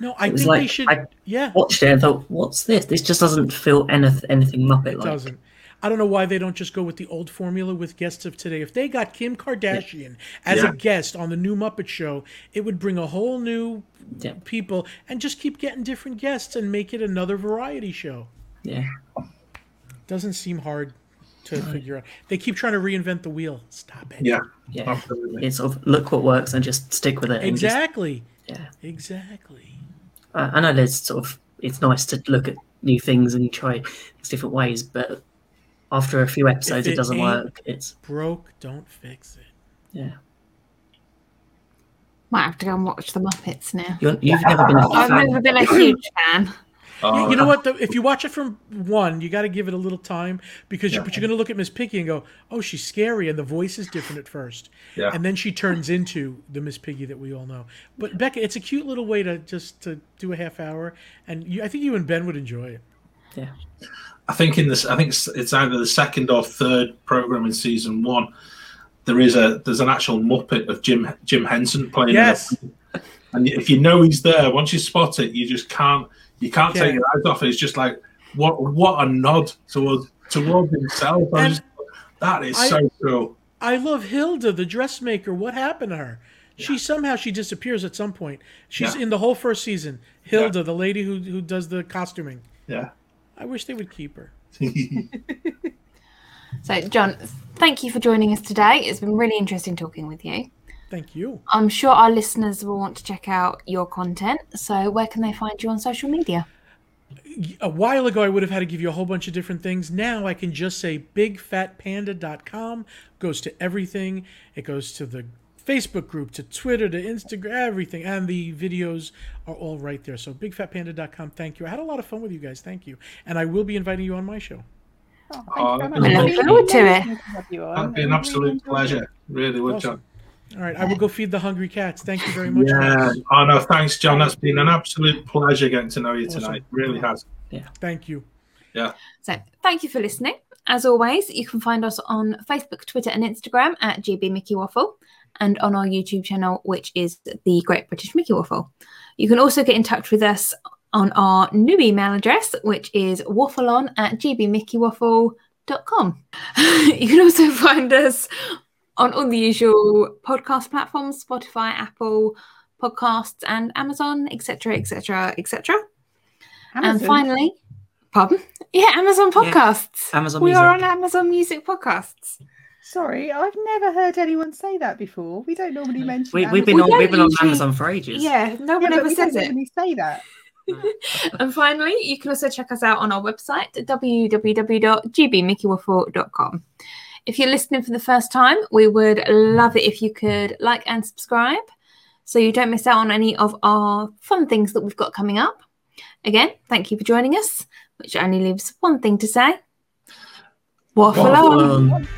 No, I It was think like they should. I yeah, watched it and thought, what's this? This just doesn't feel anything anything Muppet like. doesn't. I don't know why they don't just go with the old formula with guests of today. If they got Kim Kardashian as Yeah. a guest on the new Muppet Show, it would bring a whole new Yeah. people and just keep getting different guests and make it another variety show. Yeah. Doesn't seem hard to figure out. They keep trying to reinvent the wheel. Stop it. Yeah, Yeah. absolutely. It's sort of look what works and just stick with it. and just- Exactly. Yeah. Exactly. I I know there's sort of it's nice to look at new things and you try things different ways, but after a few episodes, it it, doesn't work. It's Broke, don't fix it. yeah. Might have to go and watch the Muppets now. You're, you've never been a I've fan. never been a huge fan. Yeah, uh, Oh, you know what? Though, if you watch it from one, you got to give it a little time because you, but you're going to look at Miss Piggy and go, "Oh, she's scary," and the voice is different at first, Yeah. and then she turns into the Miss Piggy that we all know. But Becca, it's a cute little way to just to do a half hour, and you, I think you and Ben would enjoy it. Yeah. I think in this, I think it's, it's either the second or third program in season one. There is a there's an actual Muppet of Jim Jim Henson playing. in Yes. it. and if you know he's there, once you spot it, you just can't you can't Yeah. take your eyes off it. It's just like what what a nod towards towards himself. I just- that is I- so cool. I love Hilda, the dressmaker. What happened to her? She somehow she disappears at some point. She's Yeah. in the whole first season. Hilda, the lady who who does the costuming. Yeah. I wish they would keep her. So, John, thank you for joining us today. It's been really interesting talking with you. Thank you. I'm sure our listeners will want to check out your content. So, where can they find you on social media? a while ago I would have had to give you a whole bunch of different things. Now I can just say bigfatpanda.com goes to everything. It goes to the Facebook group, to Twitter, to Instagram, everything. And the videos are all right there. So bigfatpanda.com. Thank you. I had a lot of fun with you guys. Thank you. And I will be inviting you on my show. Oh, thank Oh, you uh, very I look forward to amazing it. have you on. That'd be an absolute pleasure. Really would, Awesome. John. All right. I will go feed the hungry cats. Thank you very much. Yeah. Oh no, thanks, John. That's been an absolute pleasure getting to know you Awesome. tonight. Really has. Yeah. Thank you. Yeah. So, thank you for listening. As always, you can find us on Facebook, Twitter, and Instagram at GB Mickey Waffle and on our YouTube channel, which is the Great British Mickey Waffle. You can also get in touch with us on our new email address, which is waffleon at gbmickeywaffle.com. you can also find us on all the usual podcast platforms Spotify, Apple Podcasts, and Amazon, etc., etc., etc. And finally, pardon? Yeah, Amazon Yeah, Podcasts. Amazon we Music. are on Amazon Music Podcasts. Sorry, I've never heard anyone say that before. We don't normally mention. We, we've been We on we've been on usually- Amazon for ages. Yeah, no one but ever says it. normally say that. And finally, you can also check us out on our website www.gbmickeywaffle.com. If you're listening for the first time, we would love it if you could like and subscribe so you don't miss out on any of our fun things that we've got coming up. Again, thank you for joining us, which only leaves one thing to say. Waffle Waffle on. Um,